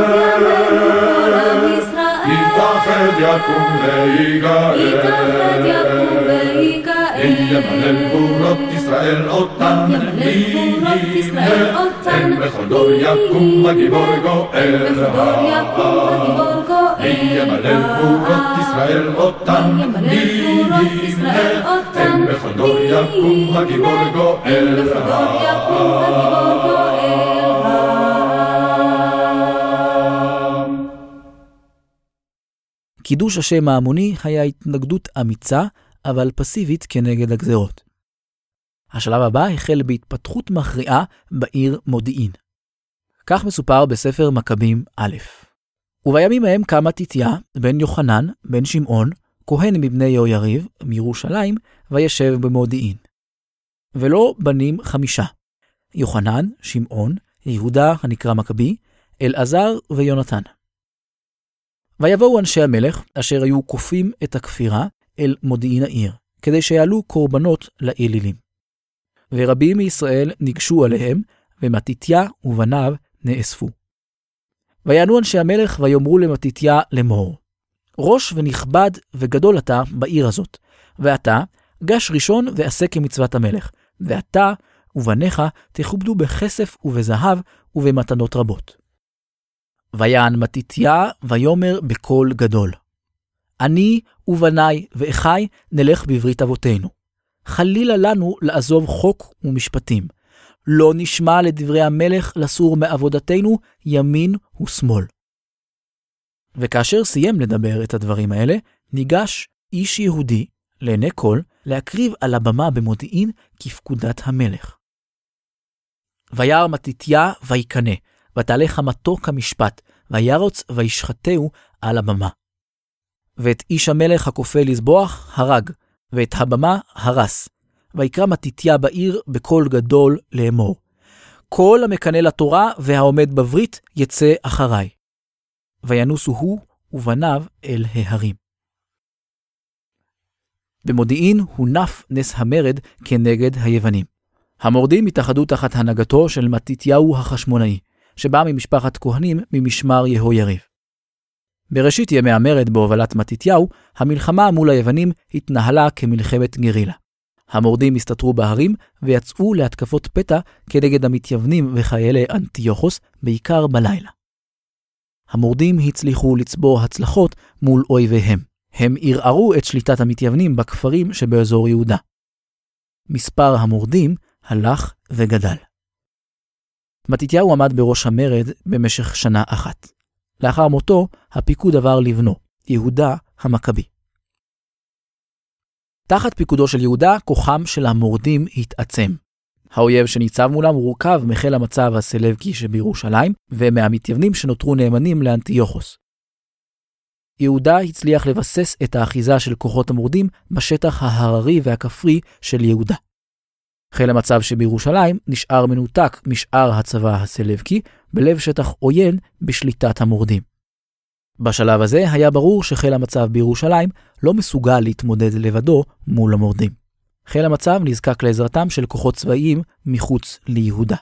יתאחד יקום ויגאל. מי ימלל גבורות ישראל אותן, הן בכל דור יקום הגיבור גואל. העם. מי ימלל גבורות ישראל אותן, הן בכל דור יקום הגיבור גואל קידוש השם ההמוני היה התנגדות אמיצה, אבל פסיבית כנגד הגזרות. השלב הבא החל בהתפתחות מכריעה בעיר מודיעין. כך מסופר בספר מכבים א'. ובימים ההם קם מתתיה, בן יוחנן, בן שמעון, כהן מבני יהויריב, מירושלים, וישב במודיעין. ולא בנים חמישה, יוחנן, שמעון, יהודה הנקרא מכבי, אלעזר ויונתן. ויבואו אנשי המלך, אשר היו כופים את הכפירה, אל מודיעין העיר, כדי שיעלו קורבנות לאלילים. ורבים מישראל ניגשו עליהם, ומתתיה ובניו נאספו. ויענו אנשי המלך ויאמרו למתתיה לאמור, ראש ונכבד וגדול אתה בעיר הזאת, ואתה גש ראשון ועשה כמצוות המלך, ואתה ובניך תכובדו בכסף ובזהב ובמתנות רבות. ויען מתתיה ויאמר בקול גדול, אני ובניי ואחי נלך בברית אבותינו. חלילה לנו לעזוב חוק ומשפטים. לא נשמע לדברי המלך לסור מעבודתנו ימין ושמאל. וכאשר סיים לדבר את הדברים האלה, ניגש איש יהודי, לעיני כל, להקריב על הבמה במודיעין כפקודת המלך. וירא מתתיה ויקנא, ותעלה חמתו כמשפט, וירוץ וישחטהו על הבמה. ואת איש המלך הכופה לזבוח הרג, ואת הבמה הרס. ויקרא מתתיה בעיר בקול גדול לאמור. כל המקנא לתורה והעומד בברית יצא אחריי. וינוסו הוא ובניו אל ההרים. במודיעין הונף נס המרד כנגד היוונים. המורדים התאחדו תחת הנהגתו של מתתיהו החשמונאי, שבא ממשפחת כהנים ממשמר יהויריב. בראשית ימי המרד בהובלת מתתיהו, המלחמה מול היוונים התנהלה כמלחמת גרילה. המורדים הסתתרו בהרים ויצאו להתקפות פתע כנגד המתייוונים וחיילי אנטיוכוס, בעיקר בלילה. המורדים הצליחו לצבור הצלחות מול אויביהם. הם ערערו את שליטת המתייוונים בכפרים שבאזור יהודה. מספר המורדים הלך וגדל. מתתיהו עמד בראש המרד במשך שנה אחת. לאחר מותו, הפיקוד עבר לבנו, יהודה המכבי. תחת פיקודו של יהודה, כוחם של המורדים התעצם. האויב שניצב מולם הורכב מחיל המצב הסלבקי שבירושלים, ומהמתייוונים שנותרו נאמנים לאנטיוכוס. יהודה הצליח לבסס את האחיזה של כוחות המורדים בשטח ההררי והכפרי של יהודה. חיל המצב שבירושלים נשאר מנותק משאר הצבא הסלבקי, בלב שטח עוין בשליטת המורדים. בשלב הזה היה ברור שחיל המצב בירושלים לא מסוגל להתמודד לבדו מול המורדים. חיל המצב נזקק לעזרתם של כוחות צבאיים מחוץ ליהודה.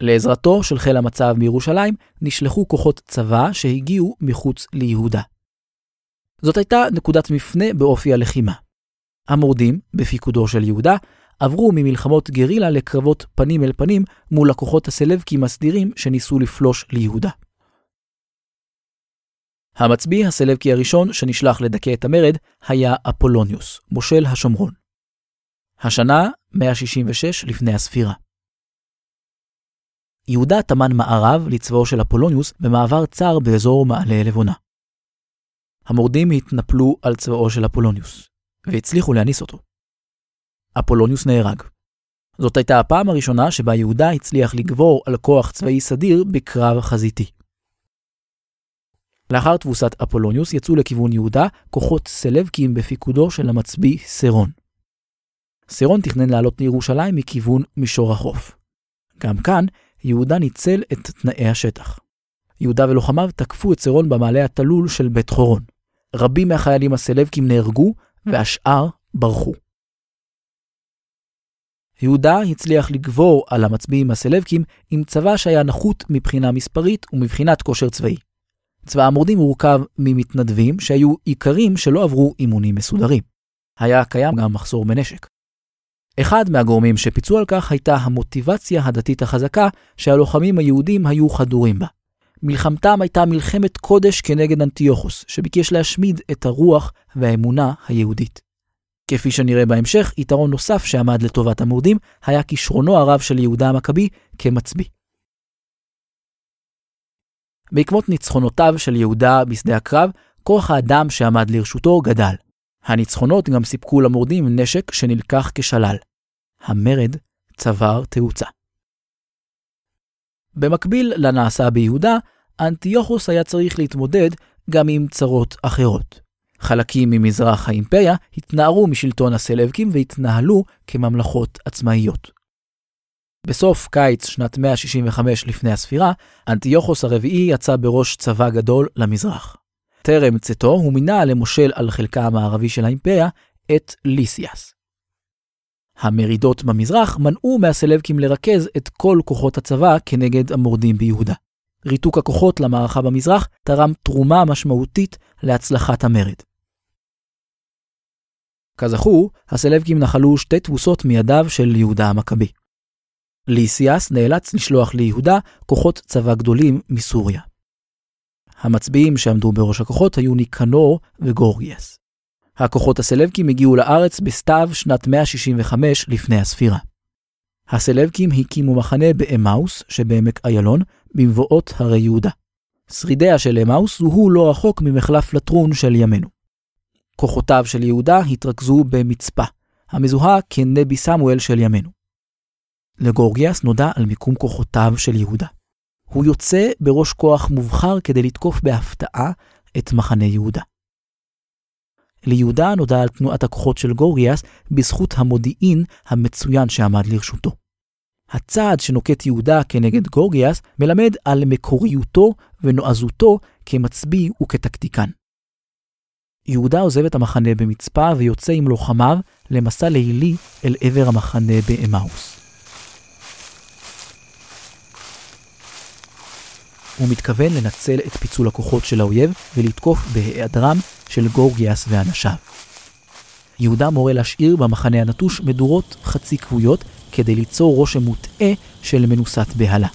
לעזרתו של חיל המצב בירושלים נשלחו כוחות צבא שהגיעו מחוץ ליהודה. זאת הייתה נקודת מפנה באופי הלחימה. המורדים, בפיקודו של יהודה, עברו ממלחמות גרילה לקרבות פנים אל פנים מול הכוחות הסלבקים הסדירים שניסו לפלוש ליהודה. המצביא הסלבקי הראשון שנשלח לדכא את המרד היה אפולוניוס, מושל השומרון. השנה 166 לפני הספירה. יהודה טמן מארב לצבאו של אפולוניוס במעבר צר באזור מעלה לבונה. המורדים התנפלו על צבאו של אפולוניוס, והצליחו להניס אותו. אפולוניוס נהרג. זאת הייתה הפעם הראשונה שבה יהודה הצליח לגבור על כוח צבאי סדיר בקרב חזיתי. לאחר תבוסת אפולוניוס יצאו לכיוון יהודה כוחות סלווקיים בפיקודו של המצביא סרון. סרון תכנן לעלות לירושלים מכיוון מישור החוף. גם כאן, יהודה ניצל את תנאי השטח. יהודה ולוחמיו תקפו את סרון במעלה התלול של בית חורון. רבים מהחיילים הסלבקים נהרגו, והשאר ברחו. יהודה הצליח לגבור על המצביעים הסלבקים עם צבא שהיה נחות מבחינה מספרית ומבחינת כושר צבאי. צבא המורדים הורכב ממתנדבים שהיו איכרים שלא עברו אימונים מסודרים. היה קיים גם מחסור בנשק. אחד מהגורמים שפיצו על כך הייתה המוטיבציה הדתית החזקה שהלוחמים היהודים היו חדורים בה. מלחמתם הייתה מלחמת קודש כנגד אנטיוכוס, שביקש להשמיד את הרוח והאמונה היהודית. כפי שנראה בהמשך, יתרון נוסף שעמד לטובת המורדים היה כישרונו הרב של יהודה המכבי כמצביא. בעקבות ניצחונותיו של יהודה בשדה הקרב, כוח האדם שעמד לרשותו גדל. הניצחונות גם סיפקו למורדים נשק שנלקח כשלל. המרד צבר תאוצה. במקביל לנעשה ביהודה, אנטיוכוס היה צריך להתמודד גם עם צרות אחרות. חלקים ממזרח האימפריה התנערו משלטון הסלבקים והתנהלו כממלכות עצמאיות. בסוף קיץ שנת 165 לפני הספירה, אנטיוכוס הרביעי יצא בראש צבא גדול למזרח. טרם צאתו הוא מינה למושל על חלקה המערבי של האימפריה את ליסיאס. המרידות במזרח מנעו מהסלבקים לרכז את כל כוחות הצבא כנגד המורדים ביהודה. ריתוק הכוחות למערכה במזרח תרם תרומה משמעותית להצלחת המרד. כזכור, הסלבקים נחלו שתי תבוסות מידיו של יהודה המכבי. ליסיאס נאלץ לשלוח ליהודה כוחות צבא גדולים מסוריה. המצביעים שעמדו בראש הכוחות היו ניקנור וגורגיאס. הכוחות הסלבקים הגיעו לארץ בסתיו שנת 165 לפני הספירה. הסלבקים הקימו מחנה באמאוס שבעמק איילון, במבואות הרי יהודה. שרידיה של אמאוס זוהו לא רחוק ממחלף לטרון של ימינו. כוחותיו של יהודה התרכזו במצפה, המזוהה כנבי סמואל של ימינו. לגורגיאס נודע על מיקום כוחותיו של יהודה. הוא יוצא בראש כוח מובחר כדי לתקוף בהפתעה את מחנה יהודה. ליהודה נודע על תנועת הכוחות של גורגיאס בזכות המודיעין המצוין שעמד לרשותו. הצעד שנוקט יהודה כנגד גורגיאס מלמד על מקוריותו ונועזותו כמצביא וכטקטיקן. יהודה עוזב את המחנה במצפה ויוצא עם לוחמיו למסע לילי אל עבר המחנה באמאוס. הוא מתכוון לנצל את פיצול הכוחות של האויב ולתקוף בהיעדרם של גורגיאס ואנשיו. יהודה מורה להשאיר במחנה הנטוש מדורות חצי כבויות כדי ליצור רושם מוטעה של מנוסת בהלה.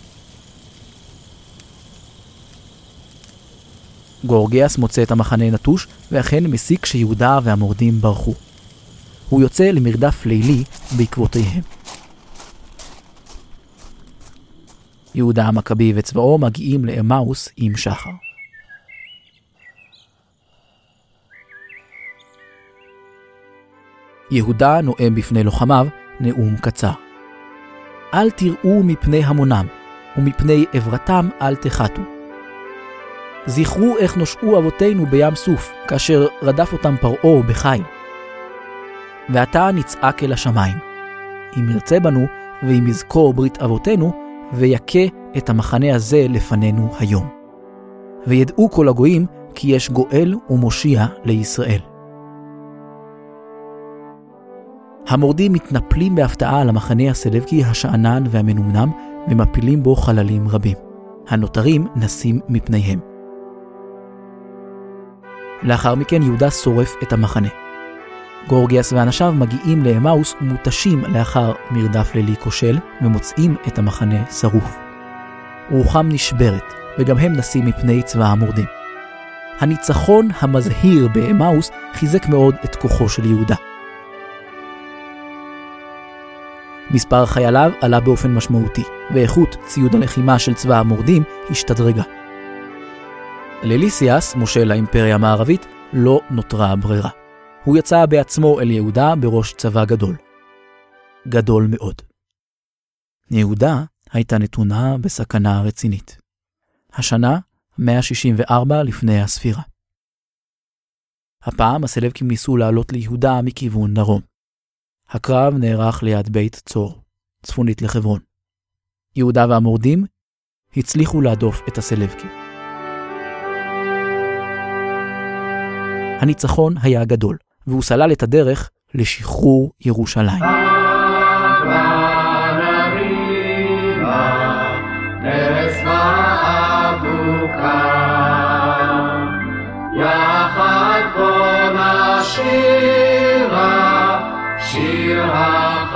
גורגיאס מוצא את המחנה נטוש, ואכן מסיק שיהודה והמורדים ברחו. הוא יוצא למרדף לילי בעקבותיהם. יהודה המכבי וצבאו מגיעים לאמאוס עם שחר. יהודה נואם בפני לוחמיו נאום קצר. אל תראו מפני המונם, ומפני עברתם אל תחתו. זכרו איך נושעו אבותינו בים סוף, כאשר רדף אותם פרעה בחיל. ועתה נצעק אל השמיים, אם ירצה בנו, ואם יזכור ברית אבותינו, ויכה את המחנה הזה לפנינו היום. וידעו כל הגויים כי יש גואל ומושיע לישראל. המורדים מתנפלים בהפתעה על המחנה הסלבקי השאנן והמנומנם ומפילים בו חללים רבים. הנותרים נסים מפניהם. לאחר מכן יהודה שורף את המחנה. גורגיאס ואנשיו מגיעים לאמאוס מותשים לאחר מרדף לילי כושל ומוצאים את המחנה שרוף. רוחם נשברת, וגם הם נסים מפני צבא המורדים. הניצחון המזהיר באמאוס חיזק מאוד את כוחו של יהודה. מספר חייליו עלה באופן משמעותי, ואיכות ציוד הלחימה של צבא המורדים השתדרגה. לליסיאס, מושל האימפריה המערבית, לא נותרה ברירה. הוא יצא בעצמו אל יהודה בראש צבא גדול. גדול מאוד. יהודה הייתה נתונה בסכנה רצינית. השנה 164 לפני הספירה. הפעם הסלבקים ניסו לעלות ליהודה מכיוון דרום. הקרב נערך ליד בית צור, צפונית לחברון. יהודה והמורדים הצליחו להדוף את הסלבקים. הניצחון היה גדול, והוא סלל את הדרך לשחרור ירושלים.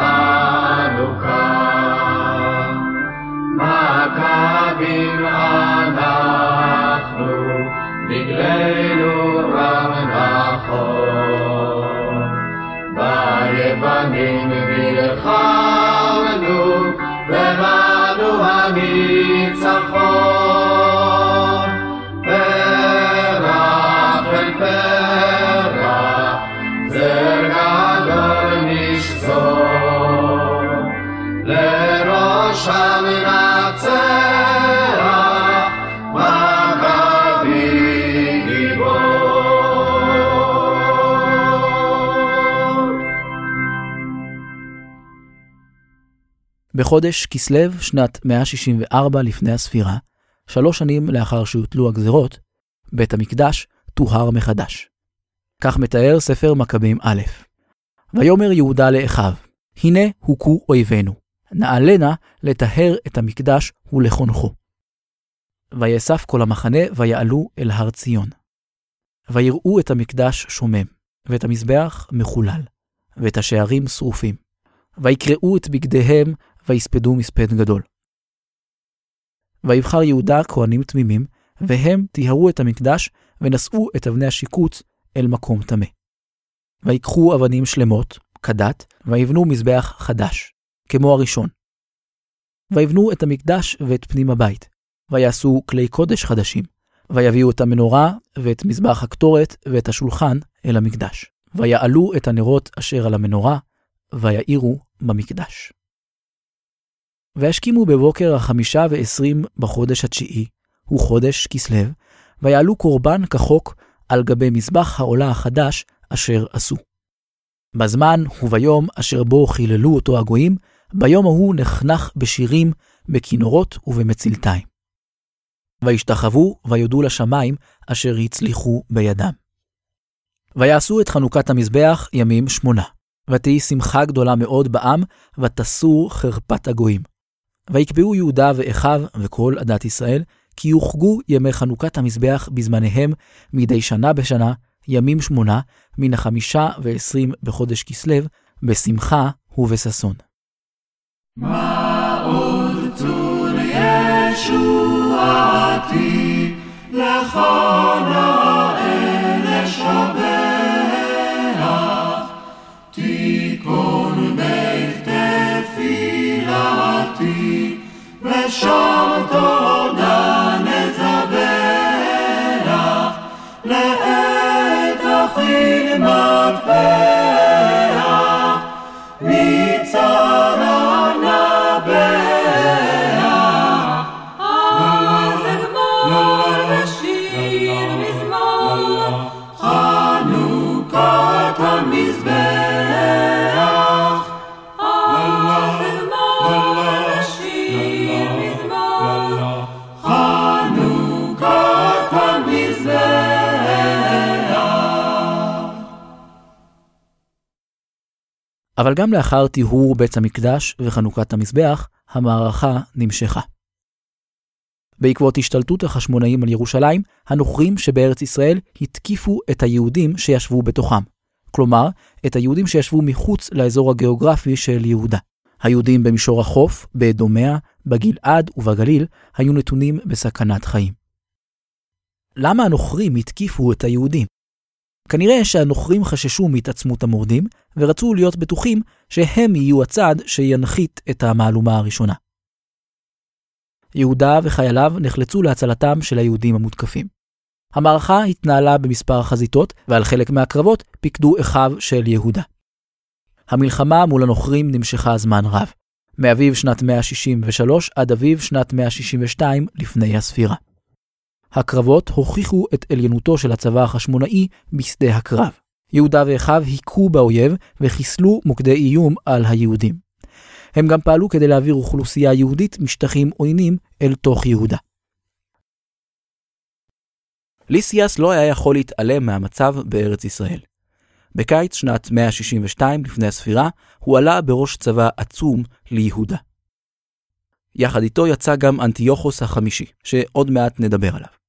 החנוכה, מכבים מיין ביגל חמנו הניצחון. בחודש כסלו, שנת 164 לפני הספירה, שלוש שנים לאחר שהוטלו הגזרות, בית המקדש טוהר מחדש. כך מתאר ספר מכבים א'. ויאמר יהודה לאחיו, הנה הוכו אויבינו, נעלנה לטהר את המקדש ולחונכו. ויאסף כל המחנה ויעלו אל הר ציון. ויראו את המקדש שומם, ואת המזבח מחולל, ואת השערים שרופים. ויקרעו את בגדיהם, ויספדו מספד גדול. ויבחר יהודה כהנים תמימים, והם טיהרו את המקדש, ונשאו את אבני השיקוץ אל מקום טמא. ויקחו אבנים שלמות, כדת, ויבנו מזבח חדש, כמו הראשון. ויבנו את המקדש ואת פנים הבית, ויעשו כלי קודש חדשים, ויביאו את המנורה ואת מזבח הקטורת ואת השולחן אל המקדש. ויעלו את הנרות אשר על המנורה, ויעירו במקדש. וישכימו בבוקר החמישה ועשרים בחודש התשיעי, הוא חודש כסלו, ויעלו קורבן כחוק על גבי מזבח העולה החדש אשר עשו. בזמן וביום אשר בו חיללו אותו הגויים, ביום ההוא נחנך בשירים, בכינורות ובמצלתיים. וישתחוו ויודו לשמיים אשר הצליחו בידם. ויעשו את חנוכת המזבח ימים שמונה, ותהי שמחה גדולה מאוד בעם, ותסור חרפת הגויים. ויקבעו יהודה ואחיו וכל עדת ישראל, כי יוחגו ימי חנוכת המזבח בזמניהם מדי שנה בשנה, ימים שמונה, מן החמישה ועשרים בחודש כסלו, בשמחה ובששון. מה עוד צור ישועתי, לך נאה לשבח, ושם תודה נזבח, לעת הכין מטבח, אבל גם לאחר טיהור בית המקדש וחנוכת המזבח, המערכה נמשכה. בעקבות השתלטות החשמונאים על ירושלים, הנוכרים שבארץ ישראל התקיפו את היהודים שישבו בתוכם. כלומר, את היהודים שישבו מחוץ לאזור הגיאוגרפי של יהודה. היהודים במישור החוף, באדומיה, בגלעד ובגליל, היו נתונים בסכנת חיים. למה הנוכרים התקיפו את היהודים? כנראה שהנוכרים חששו מהתעצמות המורדים, ורצו להיות בטוחים שהם יהיו הצד שינחית את המהלומה הראשונה. יהודה וחייליו נחלצו להצלתם של היהודים המותקפים. המערכה התנהלה במספר חזיתות, ועל חלק מהקרבות פיקדו אחיו של יהודה. המלחמה מול הנוכרים נמשכה זמן רב, מאביב שנת 163 עד אביב שנת 162 לפני הספירה. הקרבות הוכיחו את עליונותו של הצבא החשמונאי בשדה הקרב. יהודה ואחיו היכו באויב וחיסלו מוקדי איום על היהודים. הם גם פעלו כדי להעביר אוכלוסייה יהודית משטחים עוינים אל תוך יהודה. ליסיאס לא היה יכול להתעלם מהמצב בארץ ישראל. בקיץ שנת 162 לפני הספירה, הוא עלה בראש צבא עצום ליהודה. יחד איתו יצא גם אנטיוכוס החמישי, שעוד מעט נדבר עליו.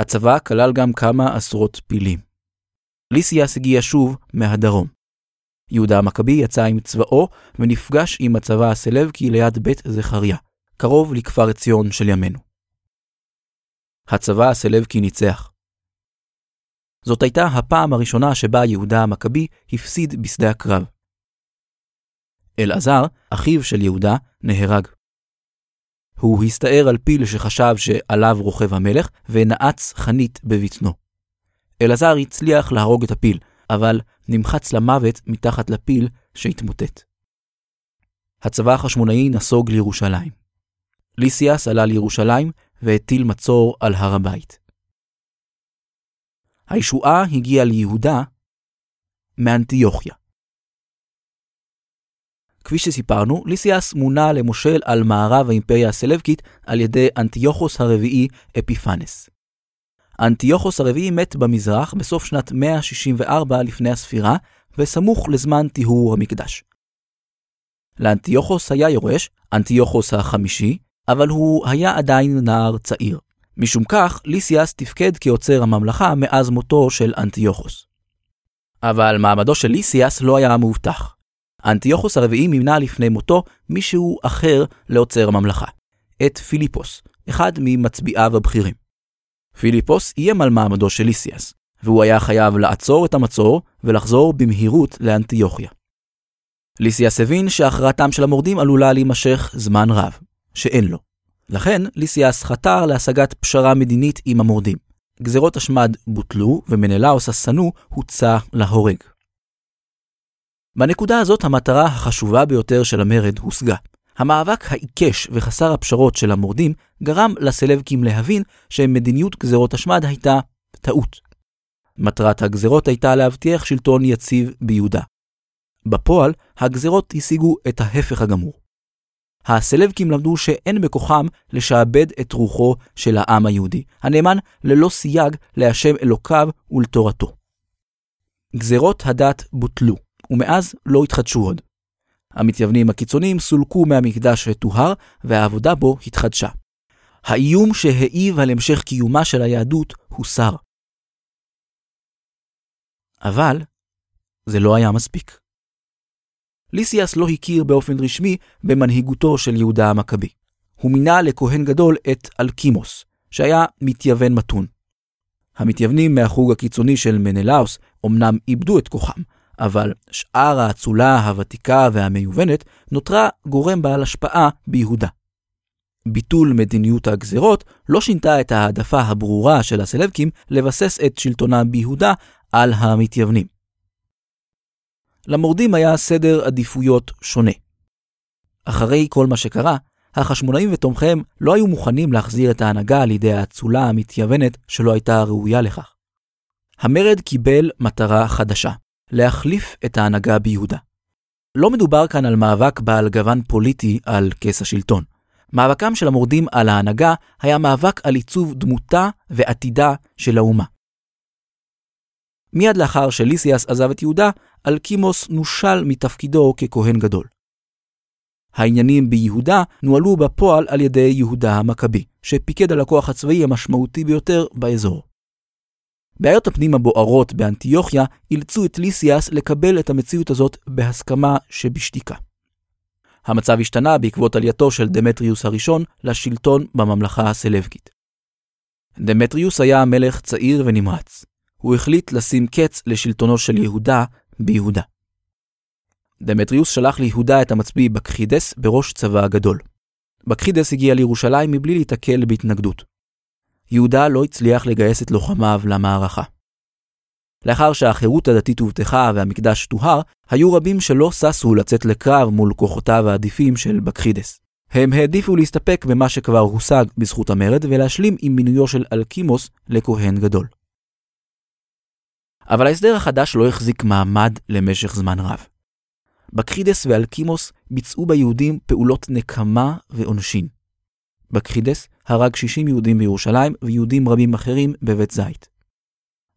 הצבא כלל גם כמה עשרות פילים. ליסיאס הגיע שוב מהדרום. יהודה המכבי יצא עם צבאו ונפגש עם הצבא הסלבקי ליד בית זכריה, קרוב לכפר עציון של ימינו. הצבא הסלבקי ניצח. זאת הייתה הפעם הראשונה שבה יהודה המכבי הפסיד בשדה הקרב. אלעזר, אחיו של יהודה, נהרג. הוא הסתער על פיל שחשב שעליו רוכב המלך, ונעץ חנית בבטנו. אלעזר הצליח להרוג את הפיל, אבל נמחץ למוות מתחת לפיל שהתמוטט. הצבא החשמונאי נסוג לירושלים. ליסיאס עלה לירושלים והטיל מצור על הר הבית. הישועה הגיעה ליהודה מאנטיוכיה. כפי שסיפרנו, ליסיאס מונה למושל על מערב האימפריה הסלבקית על ידי אנטיוכוס הרביעי אפיפנס. אנטיוכוס הרביעי מת במזרח בסוף שנת 164 לפני הספירה, וסמוך לזמן טיהור המקדש. לאנטיוכוס היה יורש, אנטיוכוס החמישי, אבל הוא היה עדיין נער צעיר. משום כך, ליסיאס תפקד כעוצר הממלכה מאז מותו של אנטיוכוס. אבל מעמדו של ליסיאס לא היה מאובטח. אנטיוכוס הרביעי מימנה לפני מותו מישהו אחר לעוצר הממלכה, את פיליפוס, אחד ממצביעיו הבכירים. פיליפוס איים על מעמדו של ליסיאס, והוא היה חייב לעצור את המצור ולחזור במהירות לאנטיוכיה. ליסיאס הבין שהכרעתם של המורדים עלולה להימשך זמן רב, שאין לו. לכן, ליסיאס חתר להשגת פשרה מדינית עם המורדים. גזרות השמד בוטלו, ומנלאוס השנוא הוצא להורג. בנקודה הזאת המטרה החשובה ביותר של המרד הושגה. המאבק העיקש וחסר הפשרות של המורדים גרם לסלבקים להבין שמדיניות גזרות השמד הייתה טעות. מטרת הגזרות הייתה להבטיח שלטון יציב ביהודה. בפועל, הגזרות השיגו את ההפך הגמור. הסלבקים למדו שאין בכוחם לשעבד את רוחו של העם היהודי, הנאמן ללא סייג להשם אלוקיו ולתורתו. גזרות הדת בוטלו, ומאז לא התחדשו עוד. המתייוונים הקיצוניים סולקו מהמקדש שטוהר, והעבודה בו התחדשה. האיום שהעיב על המשך קיומה של היהדות הוסר. אבל זה לא היה מספיק. ליסיאס לא הכיר באופן רשמי במנהיגותו של יהודה המכבי. הוא מינה לכהן גדול את אלקימוס, שהיה מתייוון מתון. המתייוונים מהחוג הקיצוני של מנלאוס אמנם איבדו את כוחם, אבל שאר האצולה הוותיקה והמיובנת נותרה גורם בעל השפעה ביהודה. ביטול מדיניות הגזרות לא שינתה את ההעדפה הברורה של הסלבקים לבסס את שלטונם ביהודה על המתייוונים. למורדים היה סדר עדיפויות שונה. אחרי כל מה שקרה, החשמונאים ותומכיהם לא היו מוכנים להחזיר את ההנהגה על ידי האצולה המתייוונת שלא הייתה ראויה לכך. המרד קיבל מטרה חדשה, להחליף את ההנהגה ביהודה. לא מדובר כאן על מאבק בעל גוון פוליטי על כס השלטון. מאבקם של המורדים על ההנהגה היה מאבק על עיצוב דמותה ועתידה של האומה. מיד לאחר שליסיאס עזב את יהודה, אלקימוס נושל מתפקידו ככהן גדול. העניינים ביהודה נוהלו בפועל על ידי יהודה המכבי, שפיקד על הכוח הצבאי המשמעותי ביותר באזור. בעיות הפנים הבוערות באנטיוכיה אילצו את ליסיאס לקבל את המציאות הזאת בהסכמה שבשתיקה. המצב השתנה בעקבות עלייתו של דמטריוס הראשון לשלטון בממלכה הסלבקית. דמטריוס היה מלך צעיר ונמרץ. הוא החליט לשים קץ לשלטונו של יהודה ביהודה. דמטריוס שלח ליהודה את המצביא בקחידס בראש צבא הגדול. בקחידס הגיע לירושלים מבלי להתקל בהתנגדות. יהודה לא הצליח לגייס את לוחמיו למערכה. לאחר שהחירות הדתית הובטחה והמקדש טוהר, היו רבים שלא ששו לצאת לקרב מול כוחותיו העדיפים של בקחידס. הם העדיפו להסתפק במה שכבר הושג בזכות המרד ולהשלים עם מינויו של אלקימוס לכהן גדול. אבל ההסדר החדש לא החזיק מעמד למשך זמן רב. בקחידס ואלקימוס ביצעו ביהודים פעולות נקמה ועונשין. בקחידס הרג 60 יהודים בירושלים ויהודים רבים אחרים בבית זית.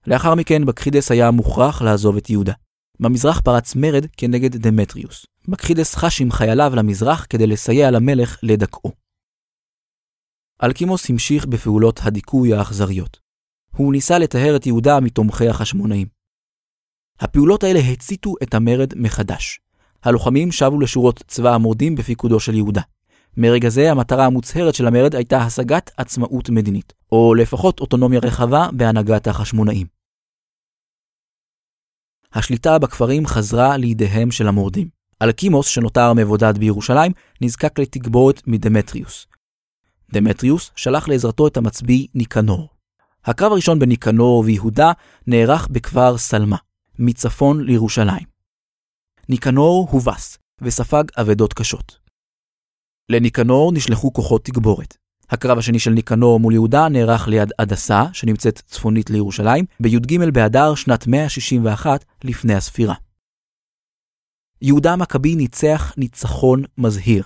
לאחר מכן בקחידס היה מוכרח לעזוב את יהודה. במזרח פרץ מרד כנגד דמטריוס. בקחידס חש עם חייליו למזרח כדי לסייע למלך לדכאו. אלקימוס המשיך בפעולות הדיכוי האכזריות. הוא ניסה לטהר את יהודה מתומכי החשמונאים. הפעולות האלה הציתו את המרד מחדש. הלוחמים שבו לשורות צבא המורדים בפיקודו של יהודה. מרגע זה המטרה המוצהרת של המרד הייתה השגת עצמאות מדינית, או לפחות אוטונומיה רחבה בהנהגת החשמונאים. השליטה בכפרים חזרה לידיהם של המורדים. אלקימוס, שנותר מבודד בירושלים, נזקק לתגבורת מדמטריוס. דמטריוס שלח לעזרתו את המצביא ניקנור. הקרב הראשון בניקנור ויהודה נערך בכפר סלמה, מצפון לירושלים. ניקנור הובס וספג אבדות קשות. לניקנור נשלחו כוחות תגבורת. הקרב השני של ניקנור מול יהודה נערך ליד הדסה, שנמצאת צפונית לירושלים, בי"ג באדר שנת 161 לפני הספירה. יהודה המכבי ניצח ניצחון מזהיר.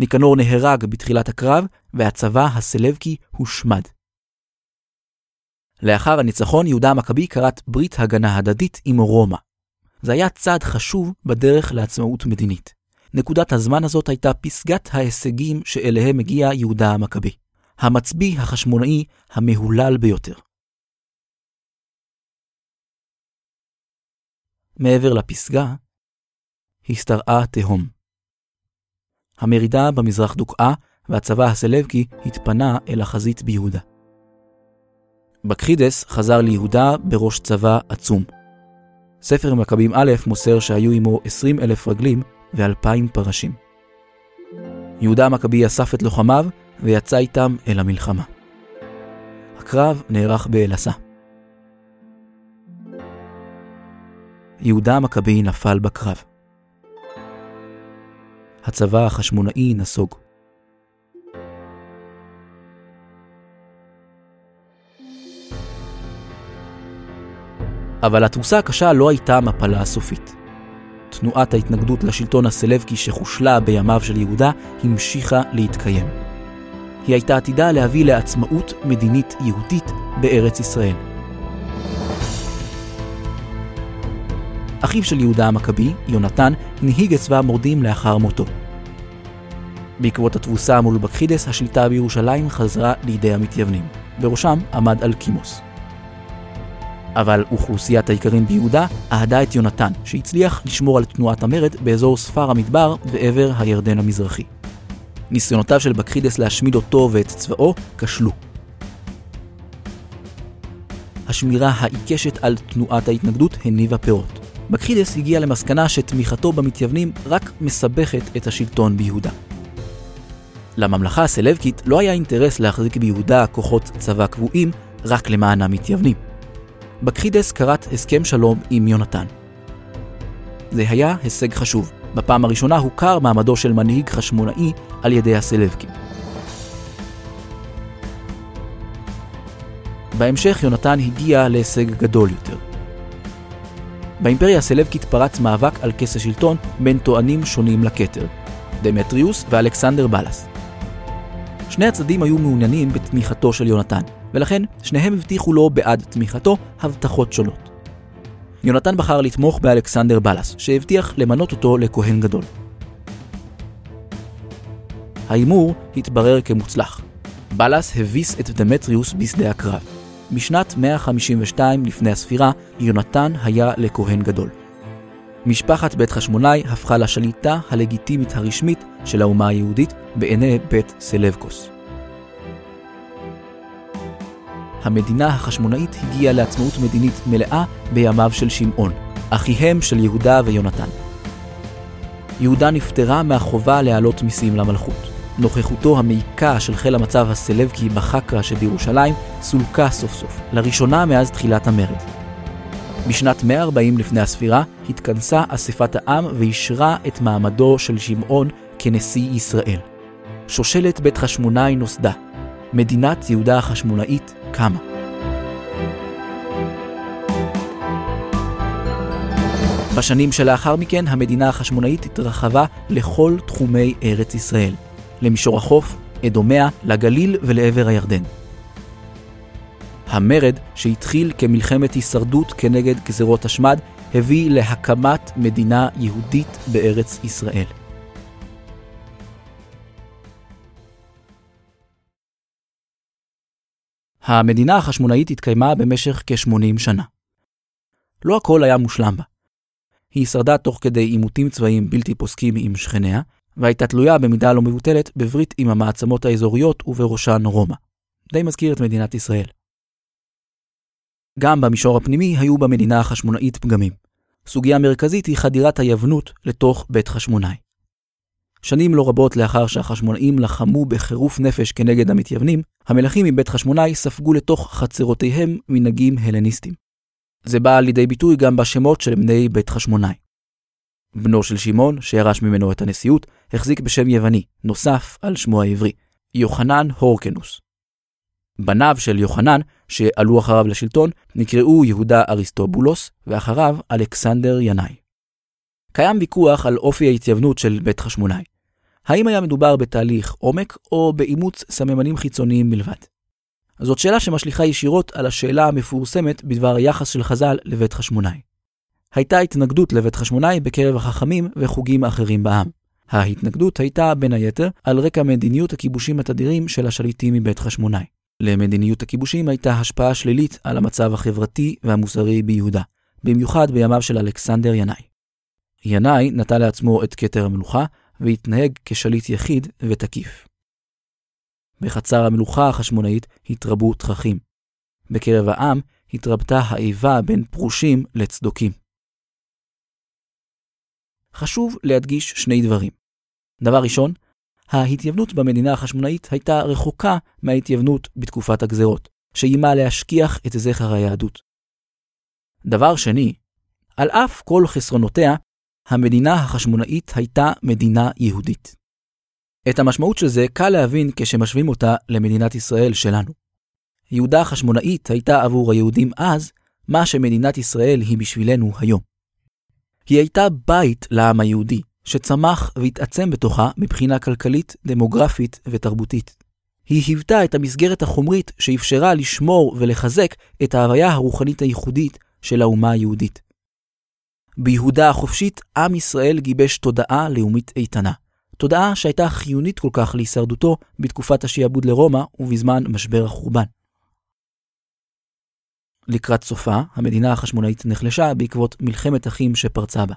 ניקנור נהרג בתחילת הקרב, והצבא הסלבקי הושמד. לאחר הניצחון יהודה המכבי כרת ברית הגנה הדדית עם רומא. זה היה צעד חשוב בדרך לעצמאות מדינית. נקודת הזמן הזאת הייתה פסגת ההישגים שאליהם הגיע יהודה המכבי, המצביא החשמונאי המהולל ביותר. מעבר לפסגה, השתרעה תהום. המרידה במזרח דוכאה, והצבא הסלבקי התפנה אל החזית ביהודה. בקחידס חזר ליהודה בראש צבא עצום. ספר מכבים א' מוסר שהיו עמו 20 אלף רגלים ואלפיים פרשים. יהודה המכבי אסף את לוחמיו ויצא איתם אל המלחמה. הקרב נערך באלעשה. יהודה המכבי נפל בקרב. הצבא החשמונאי נסוג. אבל התבוסה הקשה לא הייתה מפלה סופית. תנועת ההתנגדות לשלטון הסלבקי שחושלה בימיו של יהודה המשיכה להתקיים. היא הייתה עתידה להביא לעצמאות מדינית יהודית בארץ ישראל. אחיו של יהודה המכבי, יונתן, הנהיג את צבא המורדים לאחר מותו. בעקבות התבוסה מול בקחידס, השליטה בירושלים חזרה לידי המתייוונים. בראשם עמד אלקימוס. אבל אוכלוסיית האיכרים ביהודה אהדה את יונתן, שהצליח לשמור על תנועת המרד באזור ספר המדבר ועבר הירדן המזרחי. ניסיונותיו של בקחידס להשמיד אותו ואת צבאו כשלו. השמירה העיקשת על תנועת ההתנגדות הניבה פירות. בקחידס הגיע למסקנה שתמיכתו במתייוונים רק מסבכת את השלטון ביהודה. לממלכה הסלבקית לא היה אינטרס להחזיק ביהודה כוחות צבא קבועים רק למען המתייוונים. בקחידס כרת הסכם שלום עם יונתן. זה היה הישג חשוב. בפעם הראשונה הוכר מעמדו של מנהיג חשמונאי על ידי הסלבקים. בהמשך יונתן הגיע להישג גדול יותר. באימפריה הסלבקית פרץ מאבק על כס השלטון בין טוענים שונים לכתר, דמטריוס ואלכסנדר בלס. שני הצדדים היו מעוניינים בתמיכתו של יונתן, ולכן שניהם הבטיחו לו בעד תמיכתו הבטחות שונות. יונתן בחר לתמוך באלכסנדר בלס, שהבטיח למנות אותו לכהן גדול. ההימור התברר כמוצלח. בלס הביס את דמטריוס בשדה הקרב. בשנת 152 לפני הספירה, יונתן היה לכהן גדול. משפחת בית חשמונאי הפכה לשליטה הלגיטימית הרשמית של האומה היהודית בעיני בית סלבקוס. המדינה החשמונאית הגיעה לעצמאות מדינית מלאה בימיו של שמעון, אחיהם של יהודה ויונתן. יהודה נפטרה מהחובה להעלות מיסים למלכות. נוכחותו המעיקה של חיל המצב הסלבקי בחקרא שבירושלים סולקה סוף סוף, לראשונה מאז תחילת המרד. בשנת 140 לפני הספירה התכנסה אספת העם ואישרה את מעמדו של שמעון כנשיא ישראל. שושלת בית חשמונאי נוסדה. מדינת יהודה החשמונאית קמה. בשנים שלאחר מכן המדינה החשמונאית התרחבה לכל תחומי ארץ ישראל. למישור החוף, אדומיה, לגליל ולעבר הירדן. המרד, שהתחיל כמלחמת הישרדות כנגד גזרות השמד, הביא להקמת מדינה יהודית בארץ ישראל. המדינה החשמונאית התקיימה במשך כ-80 שנה. לא הכל היה מושלם בה. היא שרדה תוך כדי עימותים צבאיים בלתי פוסקים עם שכניה, והייתה תלויה במידה לא מבוטלת בברית עם המעצמות האזוריות ובראשן רומא. די מזכיר את מדינת ישראל. גם במישור הפנימי היו במדינה החשמונאית פגמים. סוגיה מרכזית היא חדירת היוונות לתוך בית חשמונאי. שנים לא רבות לאחר שהחשמונאים לחמו בחירוף נפש כנגד המתייוונים, המלכים מבית חשמונאי ספגו לתוך חצרותיהם מנהגים הלניסטים. זה בא לידי ביטוי גם בשמות של בני בית חשמונאי. בנו של שמעון, שירש ממנו את הנשיאות, החזיק בשם יווני, נוסף על שמו העברי, יוחנן הורקנוס. בניו של יוחנן, שעלו אחריו לשלטון, נקראו יהודה אריסטובולוס, ואחריו אלכסנדר ינאי. קיים ויכוח על אופי ההתייוונות של בית חשמונאי. האם היה מדובר בתהליך עומק או באימוץ סממנים חיצוניים בלבד? זאת שאלה שמשליכה ישירות על השאלה המפורסמת בדבר היחס של חז"ל לבית חשמונאי. הייתה התנגדות לבית חשמונאי בקרב החכמים וחוגים אחרים בעם. ההתנגדות הייתה, בין היתר, על רקע מדיניות הכיבושים התדירים של השליטים מבית חשמונאי. למדיניות הכיבושים הייתה השפעה שלילית על המצב החברתי והמוסרי ביהודה, במיוחד בימיו של אלכסנדר ינאי. ינאי נטל לעצמו את כתר המלוכה, והתנהג כשליט יחיד ותקיף. בחצר המלוכה החשמונאית התרבו תככים. בקרב העם התרבתה האיבה בין פרושים לצדוקים. חשוב להדגיש שני דברים. דבר ראשון, ההתייוונות במדינה החשמונאית הייתה רחוקה מההתייוונות בתקופת הגזרות, שאיימה להשכיח את זכר היהדות. דבר שני, על אף כל חסרונותיה, המדינה החשמונאית הייתה מדינה יהודית. את המשמעות של זה קל להבין כשמשווים אותה למדינת ישראל שלנו. יהודה החשמונאית הייתה עבור היהודים אז מה שמדינת ישראל היא בשבילנו היום. היא הייתה בית לעם היהודי, שצמח והתעצם בתוכה מבחינה כלכלית, דמוגרפית ותרבותית. היא היוותה את המסגרת החומרית שאפשרה לשמור ולחזק את ההוויה הרוחנית הייחודית של האומה היהודית. ביהודה החופשית, עם ישראל גיבש תודעה לאומית איתנה. תודעה שהייתה חיונית כל כך להישרדותו בתקופת השעבוד לרומא ובזמן משבר החורבן. לקראת סופה, המדינה החשמונאית נחלשה בעקבות מלחמת אחים שפרצה בה.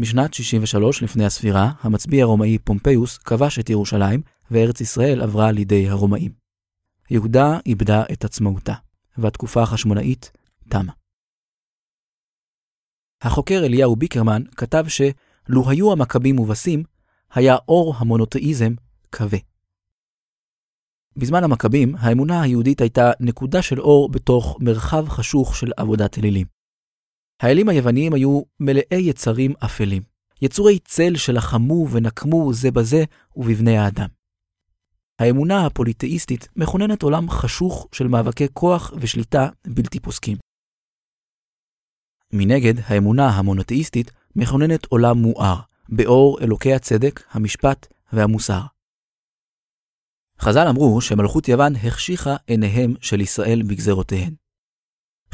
בשנת 63 לפני הספירה, המצביא הרומאי פומפיוס כבש את ירושלים, וארץ ישראל עברה לידי הרומאים. יהודה איבדה את עצמאותה, והתקופה החשמונאית תמה. החוקר אליהו ביקרמן כתב שלו היו המכבים מובסים, היה אור המונותאיזם כבה. בזמן המכבים, האמונה היהודית הייתה נקודה של אור בתוך מרחב חשוך של עבודת אלילים. האלים היווניים היו מלאי יצרים אפלים, יצורי צל שלחמו ונקמו זה בזה ובבני האדם. האמונה הפוליתאיסטית מכוננת עולם חשוך של מאבקי כוח ושליטה בלתי פוסקים. מנגד, האמונה המונותאיסטית מכוננת עולם מואר, באור אלוקי הצדק, המשפט והמוסר. חז"ל אמרו שמלכות יוון החשיכה עיניהם של ישראל בגזרותיהן.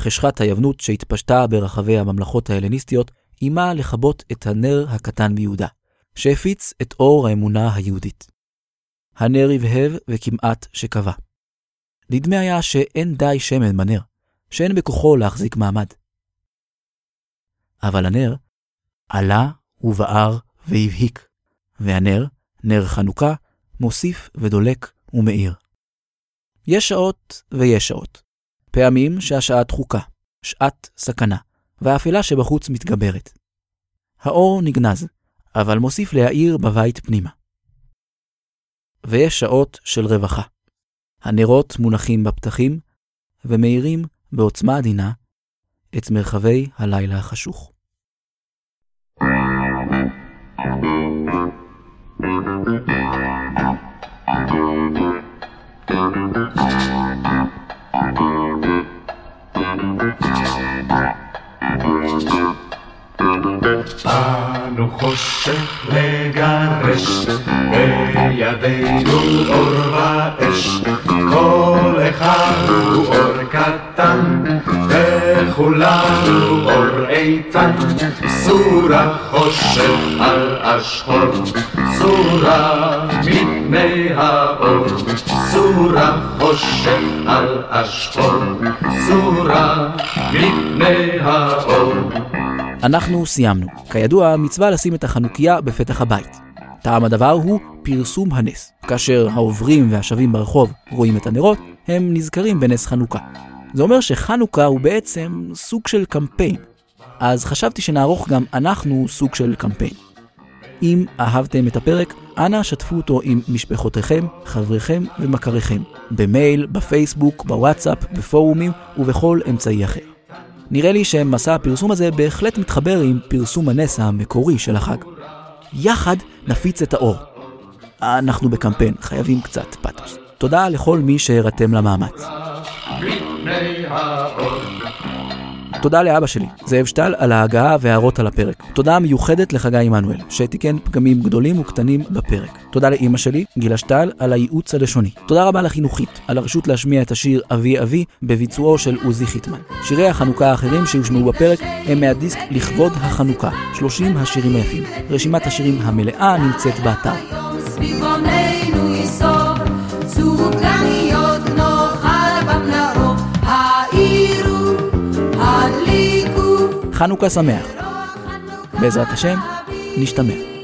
חשכת היוונות שהתפשטה ברחבי הממלכות ההלניסטיות, אימה לכבות את הנר הקטן ביהודה, שהפיץ את אור האמונה היהודית. הנר הבהב וכמעט שקבע. נדמה היה שאין די שמן בנר, שאין בכוחו להחזיק מעמד. אבל הנר עלה ובער והבהיק, והנר, נר חנוכה, מוסיף ודולק ומאיר. יש שעות ויש שעות. פעמים שהשעה דחוקה, שעת סכנה, והאפלה שבחוץ מתגברת. האור נגנז, אבל מוסיף להאיר בבית פנימה. ויש שעות של רווחה. הנרות מונחים בפתחים, ומאירים בעוצמה עדינה את מרחבי הלילה החשוך. Thank you. באנו חושך לגרש, בידינו אור ואש, כל אחד הוא אור קטן, וכולנו אור איתן, סורה חושך על השחור, סורה מפני האור, סורה חושך על השחור, סורה מפני האור. אנחנו סיימנו. כידוע, מצווה לשים את החנוכיה בפתח הבית. טעם הדבר הוא פרסום הנס. כאשר העוברים והשבים ברחוב רואים את הנרות, הם נזכרים בנס חנוכה. זה אומר שחנוכה הוא בעצם סוג של קמפיין. אז חשבתי שנערוך גם אנחנו סוג של קמפיין. אם אהבתם את הפרק, אנא שתפו אותו עם משפחותיכם, חבריכם ומכריכם, במייל, בפייסבוק, בוואטסאפ, בפורומים ובכל אמצעי אחר. נראה לי שמסע הפרסום הזה בהחלט מתחבר עם פרסום הנס המקורי של החג. יחד נפיץ את האור. אנחנו בקמפיין, חייבים קצת פתוס. תודה לכל מי שהירתם למאמץ. תודה לאבא שלי, זאב שטל, על ההגעה וההערות על הפרק. תודה מיוחדת לחגי עמנואל, שתיקן פגמים גדולים וקטנים בפרק. תודה לאימא שלי, גילה שטל, על הייעוץ הלשוני. תודה רבה לחינוכית, על הרשות להשמיע את השיר "אבי אבי" בביצועו של עוזי חיטמן. שירי החנוכה האחרים שיושמעו בפרק הם מהדיסק לכבוד החנוכה, 30 השירים היפים. רשימת השירים המלאה נמצאת באתר. חנוכה שמח. בעזרת השם, נשתמע.